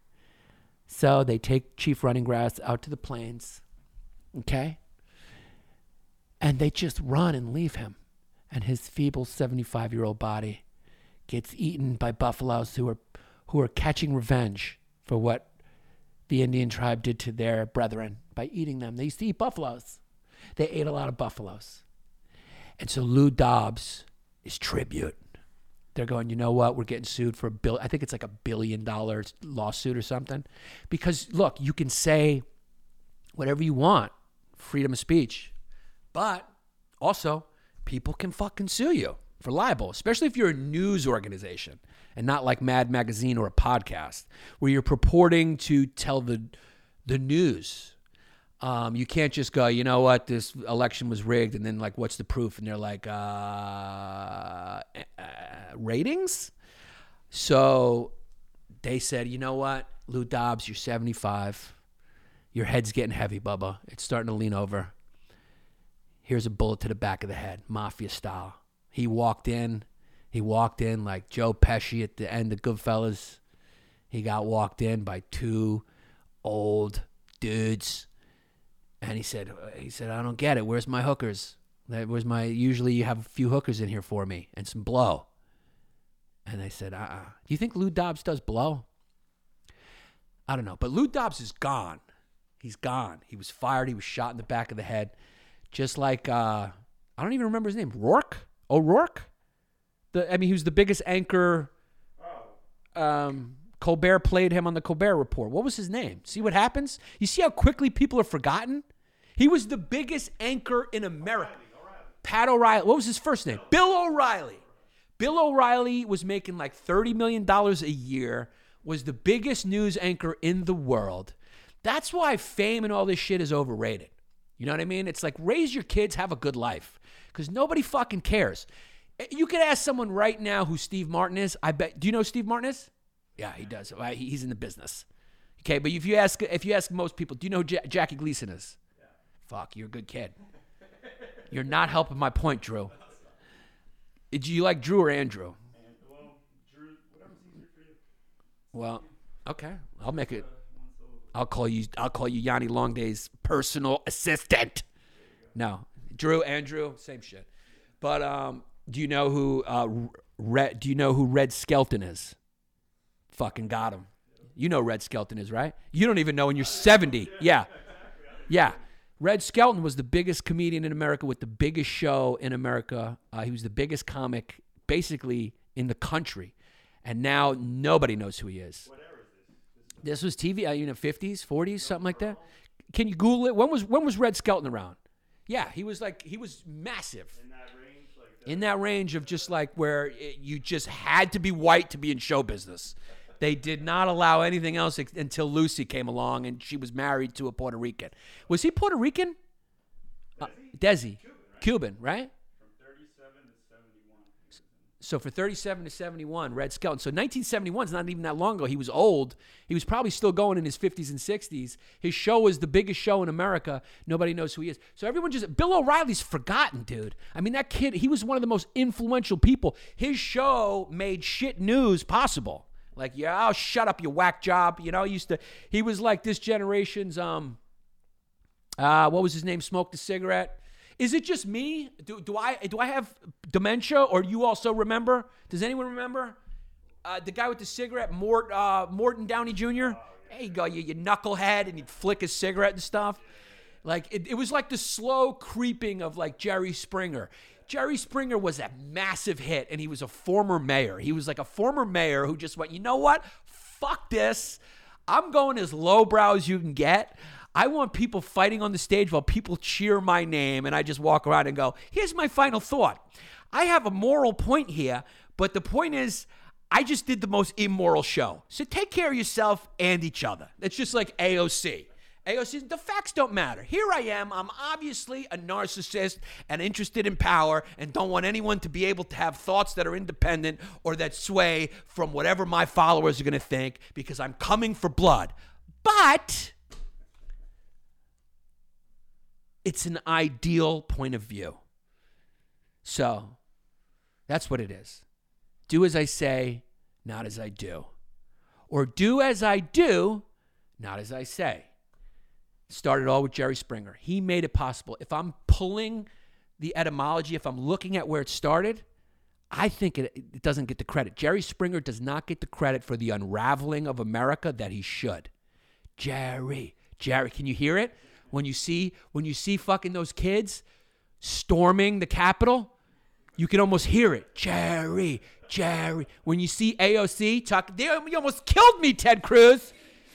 So they take Chief Running Grass out to the plains, okay? And they just run and leave him. And his feeble 75 year old body gets eaten by buffaloes who are, who are catching revenge for what the Indian tribe did to their brethren by eating them. They used to eat buffaloes. They ate a lot of buffaloes. And so Lou Dobbs is tribute. They're going, you know what? We're getting sued for a bill. I think it's like a billion dollar lawsuit or something. Because look, you can say whatever you want, freedom of speech. But also, people can fucking sue you for libel, especially if you're a news organization and not like Mad Magazine or a podcast where you're purporting to tell the the news. Um, you can't just go, you know what, this election was rigged, and then like, what's the proof? And they're like, uh, uh, ratings. So they said, you know what, Lou Dobbs, you're 75. Your head's getting heavy, Bubba. It's starting to lean over. Here's a bullet to the back of the head, mafia style. He walked in. He walked in like Joe Pesci at the end of Goodfellas. He got walked in by two old dudes, and he said, "He said I don't get it. Where's my hookers? That- Where's my? Usually you have a few hookers in here for me and some blow." And I said, "Uh-uh. Do you think Lou Dobbs does blow?" I don't know, but Lou Dobbs is gone. He's gone. He was fired. He was shot in the back of the head, just like uh, I don't even remember his name. Rourke. O'Rourke. The I mean, he was the biggest anchor. Um, Colbert played him on the Colbert Report. What was his name? See what happens? You see how quickly people are forgotten? He was the biggest anchor in America. Pat O'Reilly. What was his first name? Bill O'Reilly. Bill O'Reilly was making like $30 million a year, was the biggest news anchor in the world. That's why fame and all this shit is overrated. You know what I mean? It's like raise your kids, have a good life. Because nobody fucking cares. You could ask someone right now who Steve Martin is. I bet. Do you know Steve Martin is? Yeah, he does. He's in the business. Okay, but if you ask if you ask most people, do you know who Ja- Jackie Gleason is? Fuck, you're a good kid. You're not helping my point, Drew. Do you like Drew or Andrew? And, well, Drew, whatever's easier for you. Well, okay. I'll make it. I'll call you. I'll call you Yanni Longday's personal assistant. No, Drew, Andrew, same shit. But um, do you know who uh, Red? Do you know who Red Skelton is? Fucking got him. You know Red Skelton is right. You don't even know when you're 70. Yeah, yeah. Red Skelton was the biggest comedian in America with the biggest show in America. Uh, he was the biggest comic, basically in the country, and now nobody knows who he is. This was TV, uh, you know, fifties, forties, something like that. Can you Google it? When was when was Red Skelton around? Yeah, he was like he was massive In that range, like that. in that range of just like where it, you just had to be white to be in show business. They did not allow anything else until Lucy came along and she was married to a Puerto Rican. Was he Puerto Rican? Uh, Desi. Cuban, right? From 37 to 71. So for 37 to 71, Red Skelton. So 1971 is not even that long ago. He was old. He was probably still going in his 50s and 60s. His show was the biggest show in America. Nobody knows who he is. So everyone just Bill O'Reilly's forgotten, dude. I mean, that kid, he was one of the most influential people. His show made shit news possible. Like, yeah, oh, shut up, you whack job. You know, he used to he was like this generation's um uh, what was his name? Smoked a cigarette. Is it just me? Do, do I do I have dementia, or you also remember? Does anyone remember uh, the guy with the cigarette, Mort uh, Morton Downey Jr.? There you go, you, you knucklehead, and he'd flick his cigarette and stuff. Like it, it was like the slow creeping of like Jerry Springer. Jerry Springer was a massive hit, and he was a former mayor. He was like a former mayor who just went, you know what? Fuck this. I'm going as lowbrow as you can get. I want people fighting on the stage while people cheer my name, and I just walk around and go, here's my final thought. I have a moral point here, but the point is, I just did the most immoral show. So take care of yourself and each other. It's just like AOC. The facts don't matter. Here I am. I'm obviously a narcissist and interested in power and don't want anyone to be able to have thoughts that are independent or that sway from whatever my followers are going to think because I'm coming for blood. But it's an ideal point of view. So that's what it is. Do as I say, not as I do. Or do as I do, not as I say. Started all with Jerry Springer. He made it possible. If I'm pulling the etymology, if I'm looking at where it started, I think it, it doesn't get the credit. Jerry Springer does not get the credit for the unraveling of America that he should. Jerry, Jerry, can you hear it? When you see when you see fucking those kids storming the Capitol, you can almost hear it. Jerry, Jerry. When you see AOC talk, they, you almost killed me, Ted Cruz.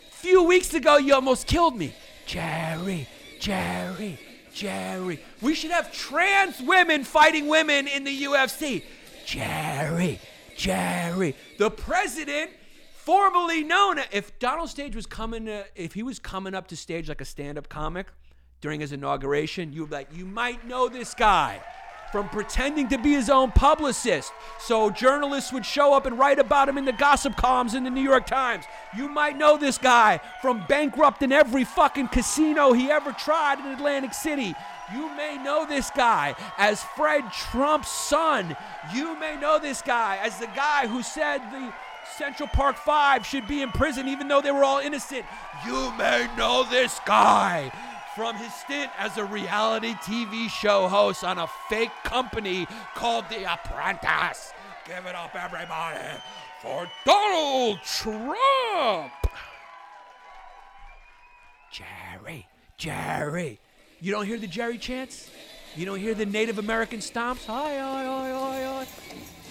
A few weeks ago, you almost killed me. Jerry, Jerry, Jerry. We should have trans women fighting women in the UFC. Jerry, Jerry. The president, formerly known, if Donald Stage was coming, to, if he was coming up to stage like a stand-up comic during his inauguration, you'd be like, you might know this guy. From pretending to be his own publicist. So journalists would show up and write about him in the gossip columns in the New York Times. You might know this guy from bankrupting every fucking casino he ever tried in Atlantic City. You may know this guy as Fred Trump's son. You may know this guy as the guy who said the Central Park Five should be in prison even though they were all innocent. You may know this guy from his stint as a reality TV show host on a fake company called The Apprentice. Give it up, everybody, for Donald Trump. Jerry, Jerry. You don't hear the Jerry chants? You don't hear the Native American stomps? Hi, hi, hi, hi, hi.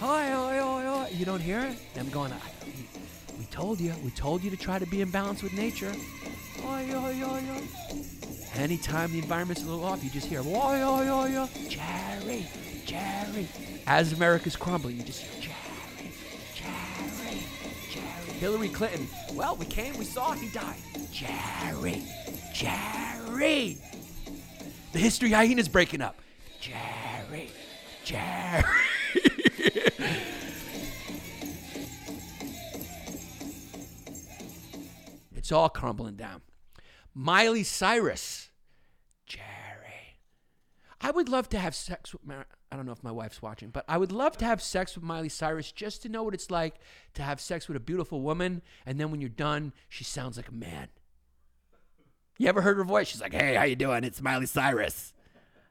Hi, hi, hi, hi. You don't hear it? Them going, "I- we- we told you, we told you to try to be in balance with nature. Hi, hi, hi, hi. Anytime the environment's a little off, you just hear, why, why, why, why, Jerry, Jerry. As America's crumbling, you just hear, Jerry, Jerry, Jerry. Hillary Clinton, well, we came, we saw, he died. Jerry, Jerry. The history hyena's breaking up. Jerry, Jerry. it's all crumbling down. Miley Cyrus. Jerry. I would love to have sex with Mar- I don't know if my wife's watching, but I would love to have sex with Miley Cyrus just to know what it's like to have sex with a beautiful woman and then when you're done, she sounds like a man. You ever heard her voice? She's like, "Hey, how you doing? It's Miley Cyrus."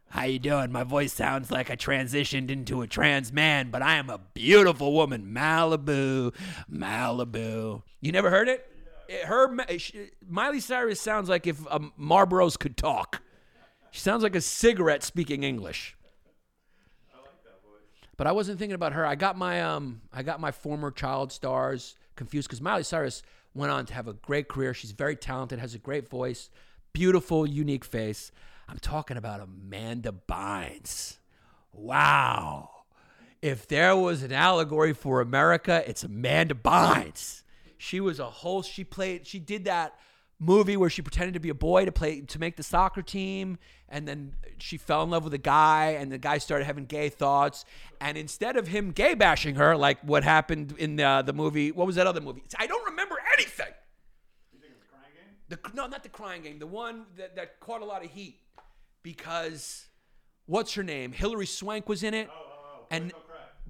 How you doing? My voice sounds like I transitioned into a trans man, but I am a beautiful woman. Malibu, Malibu. You never heard it? Her Miley Cyrus sounds like if um, Marlboros could talk. She sounds like a cigarette speaking English. I like that voice. But I wasn't thinking about her. I got my um I got my former child stars confused because Miley Cyrus went on to have a great career. She's very talented, has a great voice, beautiful, unique face. I'm talking about Amanda Bynes. Wow. If there was an allegory for America, it's Amanda Bynes. She was a whole she played she did that movie where she pretended to be a boy to play to make the soccer team and then she fell in love with a guy and the guy started having gay thoughts and instead of him gay bashing her like what happened in the, the movie what was that other movie i don't remember anything You think it's a crying game? the no not the crying game the one that, that caught a lot of heat because what's her name hilary swank was in it Oh, oh, oh. and.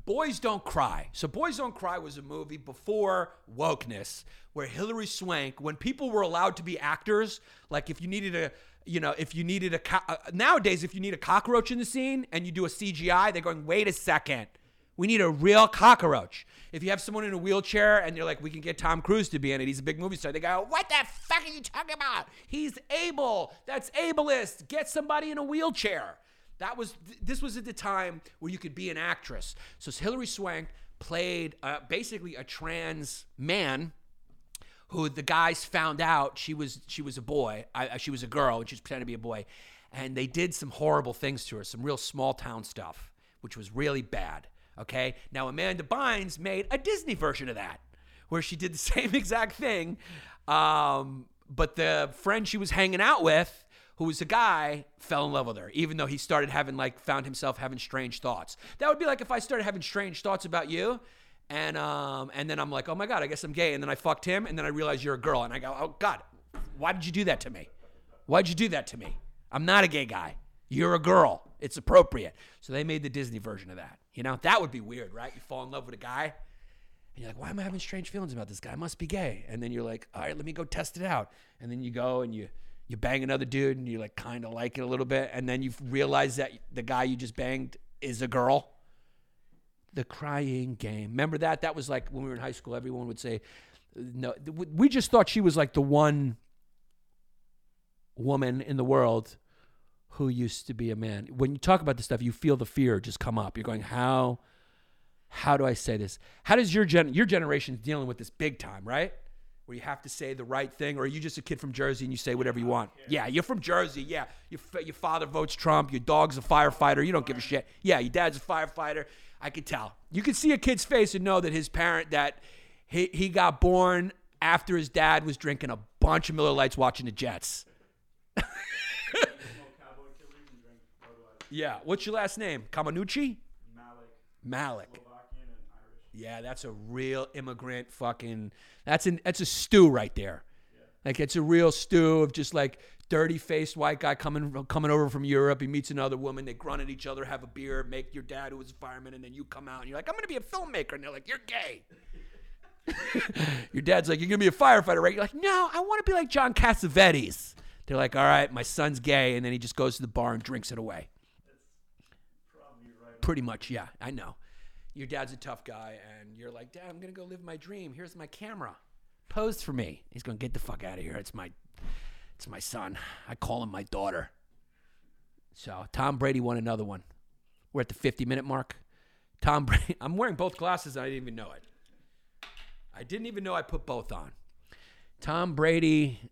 Boys Don't Cry. So Boys Don't Cry was a movie before wokeness where Hilary Swank, when people were allowed to be actors, like if you needed a, you know, if you needed a, co- uh, nowadays, if you need a cockroach in the scene and you do a CGI, they're going, wait a second. We need a real cockroach. If you have someone in a wheelchair and you're like, we can get Tom Cruise to be in it, he's a big movie star. They go, what the fuck are you talking about? He's able. That's ableist. Get somebody in a wheelchair. That was this was at the time where you could be an actress. So Hilary Swank played uh, basically a trans man who the guys found out she was she was a boy, I, I- she was a girl, and she pretending to be a boy, and they did some horrible things to her, some real small town stuff, which was really bad. Okay, now Amanda Bynes made a Disney version of that, where she did the same exact thing, um, but the friend she was hanging out with who was a guy, fell in love with her, even though he started having like found himself having strange thoughts. That would be like if I started having strange thoughts about you, and um, and then I'm like, oh my god, I guess I'm gay, and then I fucked him, and then I realize you're a girl, and I go, oh god, why did you do that to me? Why'd you do that to me? I'm not a gay guy. You're a girl. It's appropriate. So they made the Disney version of that. You know, that would be weird, right? You fall in love with a guy, and you're like, why am I having strange feelings about this guy? I must be gay. And then you're like, all right, let me go test it out. And then you go and you you bang another dude and you like kind of like it a little bit, and then you realize that the guy you just banged is a girl. The crying game. Remember that? That was like when we were in high school. Everyone would say, "No." We just thought she was like the one woman in the world who used to be a man. When you talk about this stuff, you feel the fear just come up. You're going, "How? How do I say this? How does your gen your generation's dealing with this big time, right?" Where you have to say the right thing, or are you just a kid from Jersey and you say whatever you want? Yeah, you're from Jersey. Yeah, your your father votes Trump. Your dog's a firefighter. You don't give a shit. Yeah, your dad's a firefighter. I could tell. You could see a kid's face and know that his parent that he he got born after his dad was drinking a bunch of Miller Lites watching the Jets. Smoke cowboy killers and drink Budweiser. Yeah. What's your last name? Kamanucci? Malik, Malik. Slovakian, and Irish. Yeah, that's a real immigrant fucking. That's an that's a stew right there. Like it's a real stew of just like dirty faced white guy coming coming over from Europe. He meets another woman. They grunt at each other, have a beer, make your dad who was a fireman, and then you come out and you're like, I'm gonna be a filmmaker, and they're like, You're gay. your dad's like, You're gonna be a firefighter, right? You're like, No, I want to be like John Cassavetes. They're like, All right, my son's gay, and then he just goes to the bar and drinks it away. Right. Pretty much, yeah. I know. Your dad's a tough guy, and you're like, Dad, I'm gonna go live my dream. Here's my camera. Pose for me. He's gonna get the fuck out of here. It's my, it's my son. I call him my daughter. So Tom Brady won another one. We're at the 50 minute mark. Tom Brady. I'm wearing both glasses. And I didn't even know it. I didn't even know I put both on. Tom Brady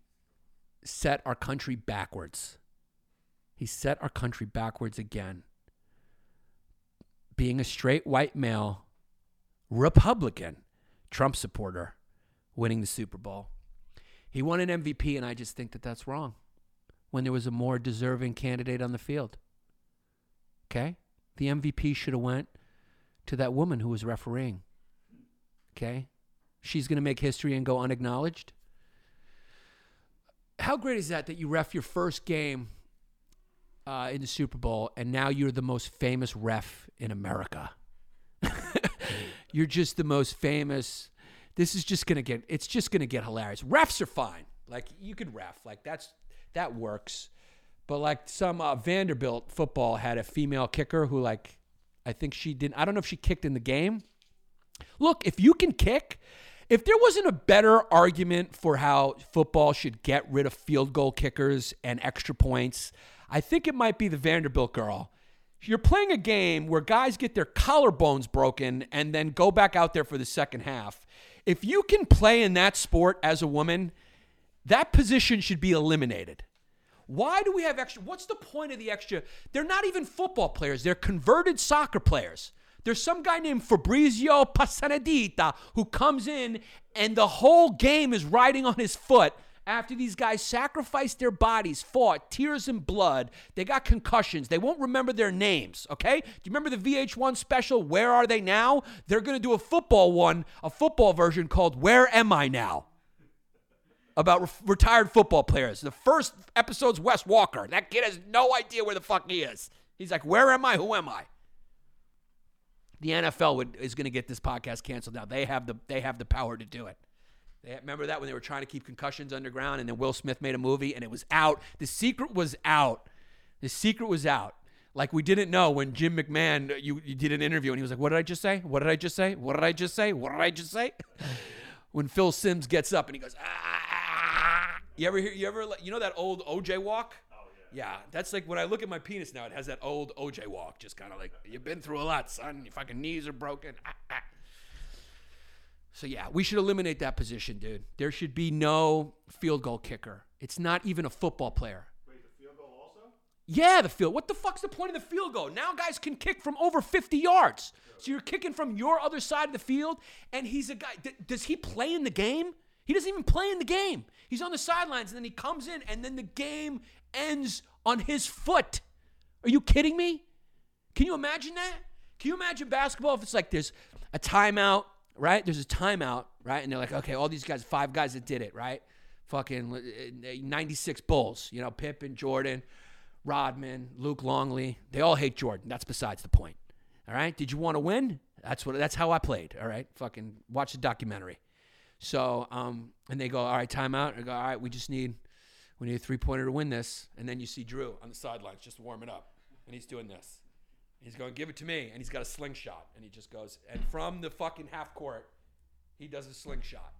set our country backwards. He set our country backwards again being a straight white male Republican Trump supporter winning the Super Bowl. He won an MVP, and I just think that that's wrong when there was a more deserving candidate on the field. Okay? The MVP should have went to that woman who was refereeing. Okay? She's going to make history and go unacknowledged. How great is that that you ref your first game uh, in the Super Bowl, and now you're the most famous ref in America. you're just the most famous. This is just gonna get. It's just gonna get hilarious. Refs are fine. Like you could ref. Like that's that works. But like some uh, Vanderbilt football had a female kicker who like I think she didn't. I don't know if she kicked in the game. Look, if you can kick, if there wasn't a better argument for how football should get rid of field goal kickers and extra points, I think it might be the Vanderbilt girl. You're playing a game where guys get their collarbones broken and then go back out there for the second half. If you can play in that sport as a woman, that position should be eliminated. Why do we have extra? What's the point of the extra? They're not even football players, they're converted soccer players. There's some guy named Fabrizio Passanadita who comes in and the whole game is riding on his foot after these guys sacrificed their bodies, fought, tears and blood. They got concussions. They won't remember their names, okay? Do you remember the VH1 special, Where Are They Now? They're going to do a football one, a football version called Where Am I Now? About re- retired football players. The first episode's Wes Welker. That kid has no idea where the fuck he is. He's like, Where am I? Who am I? The NFL would, is going to get this podcast canceled now. They have the they have the power to do it. They, remember that when they were trying to keep concussions underground, and then Will Smith made a movie, and it was out. The secret was out. The secret was out. Like we didn't know when Jim McMahon you, you did an interview and he was like, "What did I just say? What did I just say? What did I just say? What did I just say?" when Phil Simms gets up and he goes, "Ah!" You ever hear? You ever? You know that old OJ walk? Oh yeah. Yeah, that's like when I look at my penis now, it has that old OJ walk, just kind of like you've been through a lot, son. Your fucking knees are broken. Ah, ah. So yeah, we should eliminate that position, dude. There should be no field goal kicker. It's not even a football player. Wait, the field goal also? Yeah, the field. What the fuck's the point of the field goal? Now guys can kick from over 50 yards. So you're kicking from your other side of the field, and he's a guy. does he play in the game? He doesn't even play in the game. He's on the sidelines, and then he comes in, and then the game ends on his foot. Are you kidding me? Can you imagine that? Can you imagine basketball if it's like there's a timeout, right? There's a timeout, right? And they're like, okay, all these guys, five guys that did it, right? Fucking uh, 96 Bulls, you know, Pippen, Jordan, Rodman, Luke Longley. They all hate Jordan. That's besides the point. All right? Did you want to win? That's what that's how I played. All right? Fucking watch the documentary. So, um, and they go, all right, timeout. I go, all right, we just need we need a three pointer to win this. And then you see Drew on the sidelines just warming up. And he's doing this. He's going, give it to me. And he's got a slingshot. And he just goes, and from the fucking half court, he does a slingshot.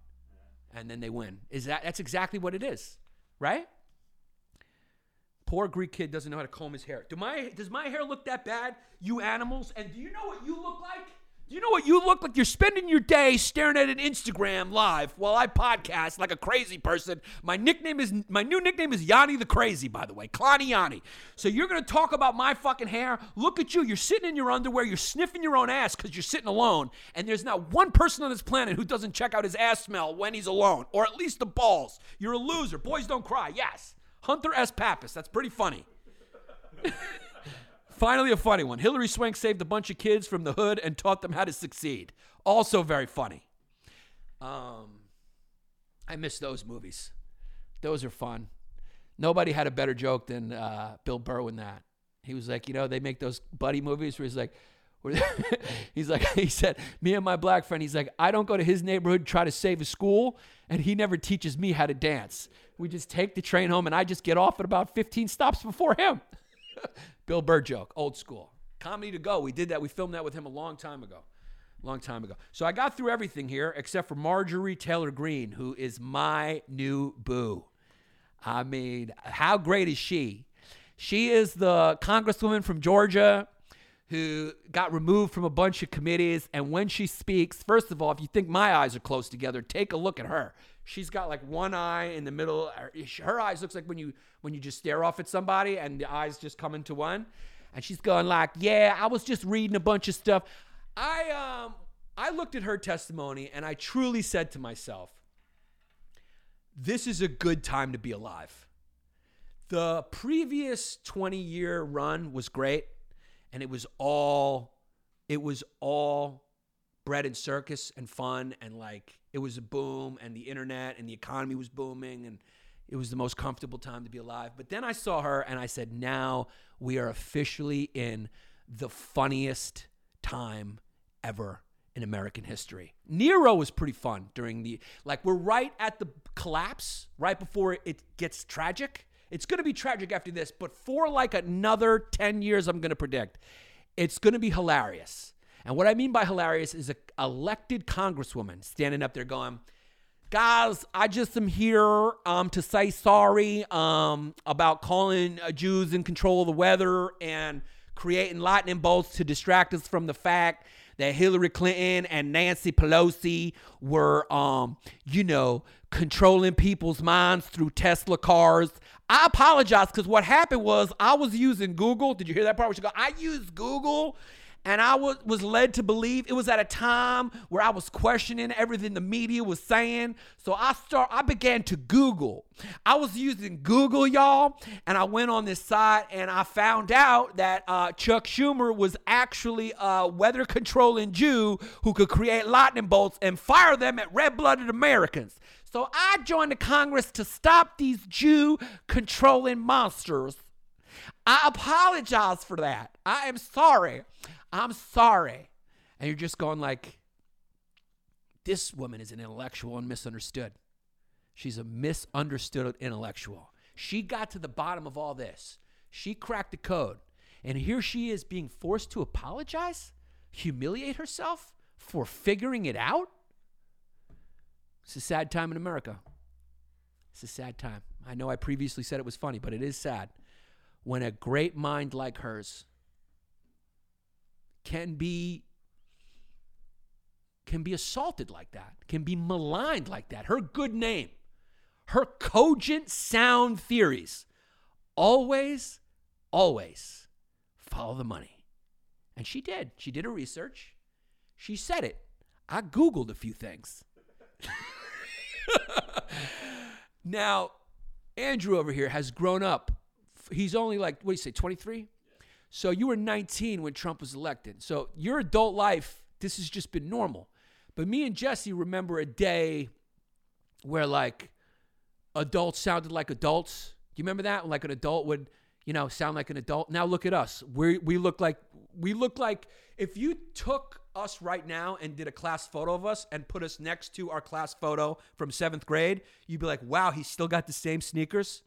And then they win. Is that that's exactly what it is, right? Poor Greek kid doesn't know how to comb his hair. Do my does my hair look that bad, you animals? And do you know what you look like? You know what you look like? You're spending your day staring at an Instagram live while I podcast like a crazy person. My nickname is my new nickname is Yanni the Crazy, by the way, Klani Yanni. So you're gonna talk about my fucking hair? Look at you. You're sitting in your underwear. You're sniffing your own ass because you're sitting alone. And there's not one person on this planet who doesn't check out his ass smell when he's alone, or at least the balls. You're a loser. Boys don't cry. Yes. Hunter S. Pappas. That's pretty funny. Finally, a funny one. Hilary Swank saved a bunch of kids from the hood and taught them how to succeed. Also very funny. Um, I miss those movies. Those are fun. Nobody had a better joke than uh, Bill Burr in that. He was like, you know, they make those buddy movies where he's like, he's like, he said, me and my black friend, he's like, I don't go to his neighborhood try to save a school, and he never teaches me how to dance. We just take the train home, and I just get off at about 15 stops before him. Bill Burr joke, old school. Comedy to go. We did that. We filmed that with him a long time ago. Long time ago. So I got through everything here except for Marjorie Taylor Greene, who is my new boo. I mean, how great is she? She is the congresswoman from Georgia who got removed from a bunch of committees. And when she speaks, first of all, if you think my eyes are close together, take a look at her. She's got like one eye in the middle. Her eyes looks like when you when you just stare off at somebody and the eyes just come into one. And she's going like, "Yeah, I was just reading a bunch of stuff." I um I looked at her testimony and I truly said to myself, "This is a good time to be alive." The previous 20 year run was great and it was all it was all bread and circus and fun and like it was a boom and the internet and the economy was booming and it was the most comfortable time to be alive. But then I saw her and I said, now we are officially in the funniest time ever in American history. Nero was pretty fun during the, like, we're right at the collapse, right before it gets tragic. It's going to be tragic after this, but for like another 10 years, I'm going to predict, it's going to be hilarious. And what I mean by hilarious is an elected congresswoman standing up there going, guys, I just am here um, to say sorry um, about calling uh, Jews in control of the weather and creating lightning bolts to distract us from the fact that Hillary Clinton and Nancy Pelosi were, um, you know, controlling people's minds through Tesla cars. I apologize because what happened was I was using Google. Did you hear that part? Where she go, I used Google and I was, was led to believe it was at a time where I was questioning everything the media was saying. So I start I began to Google. I was using Google, y'all, and I went on this site and I found out that uh, Chuck Schumer was actually a weather controlling Jew who could create lightning bolts and fire them at red blooded Americans. So I joined the Congress to stop these Jew controlling monsters. I apologize for that. I am sorry. I'm sorry. And you're just going like, this woman is an intellectual and misunderstood. She's a misunderstood intellectual. She got to the bottom of all this. She cracked the code. And here she is being forced to apologize, humiliate herself for figuring it out. It's a sad time in America. It's a sad time. I know I previously said it was funny, but it is sad when a great mind like hers can be can be assaulted like that, can be maligned like that. Her good name, her cogent sound theories always always follow the money. And she did. She did her research. She said it. I googled a few things. now, Andrew over here has grown up. He's only like, what do you say, 23? So you were 19 when Trump was elected. So your adult life, this has just been normal. But me and Jesse remember a day where like adults sounded like adults. Do you remember that? Like an adult would, you know, sound like an adult. Now look at us. We we look like we look like if you took us right now and did a class photo of us and put us next to our class photo from seventh grade, you'd be like, wow, he's still got the same sneakers.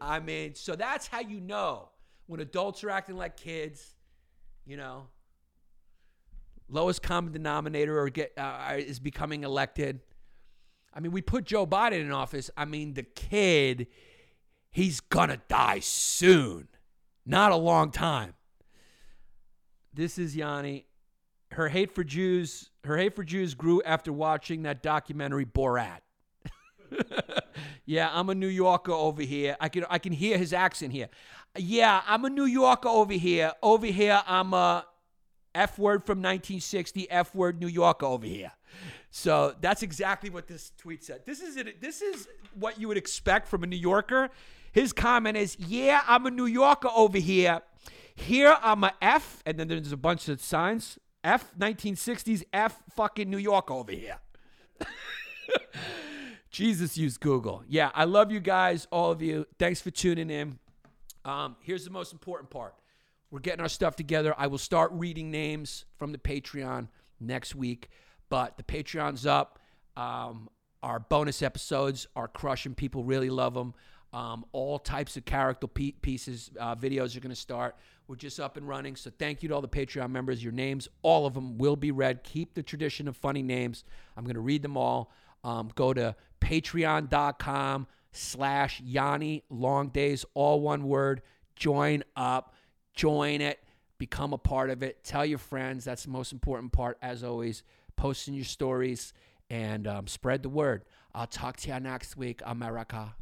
I mean, so that's how you know when adults are acting like kids, you know, lowest common denominator or get uh, is becoming elected. I mean, we put Joe Biden in office. I mean, the kid, he's gonna die soon, not a long time. This is Yanni. Her hate for Jews, her hate for Jews grew after watching that documentary Borat. yeah, I'm a New Yorker over here. I can I can hear his accent here. Yeah, I'm a New Yorker over here. Over here, I'm a F word from 1960, F word New Yorker over here. So that's exactly what this tweet said. This is it. This is what you would expect from a New Yorker. His comment is, "Yeah, I'm a New Yorker over here. Here I'm a F, and then there's a bunch of signs. F 1960s, F fucking New York over here. Jesus used Google. Yeah, I love you guys, all of you. Thanks for tuning in. Um, here's the most important part. We're getting our stuff together. I will start reading names from the Patreon next week, but the Patreon's up. Um, our bonus episodes are crushing. People really love them. Um, all types of character pieces, uh, videos are going to start. We're just up and running. So thank you to all the Patreon members. Your names, all of them, will be read. Keep the tradition of funny names. I'm going to read them all. Um, go to patreon.com slash Yanni Long Days, all one word. Join up, join it, become a part of it. Tell your friends. That's the most important part, as always. Posting your stories and um, spread the word. I'll talk to you next week, America.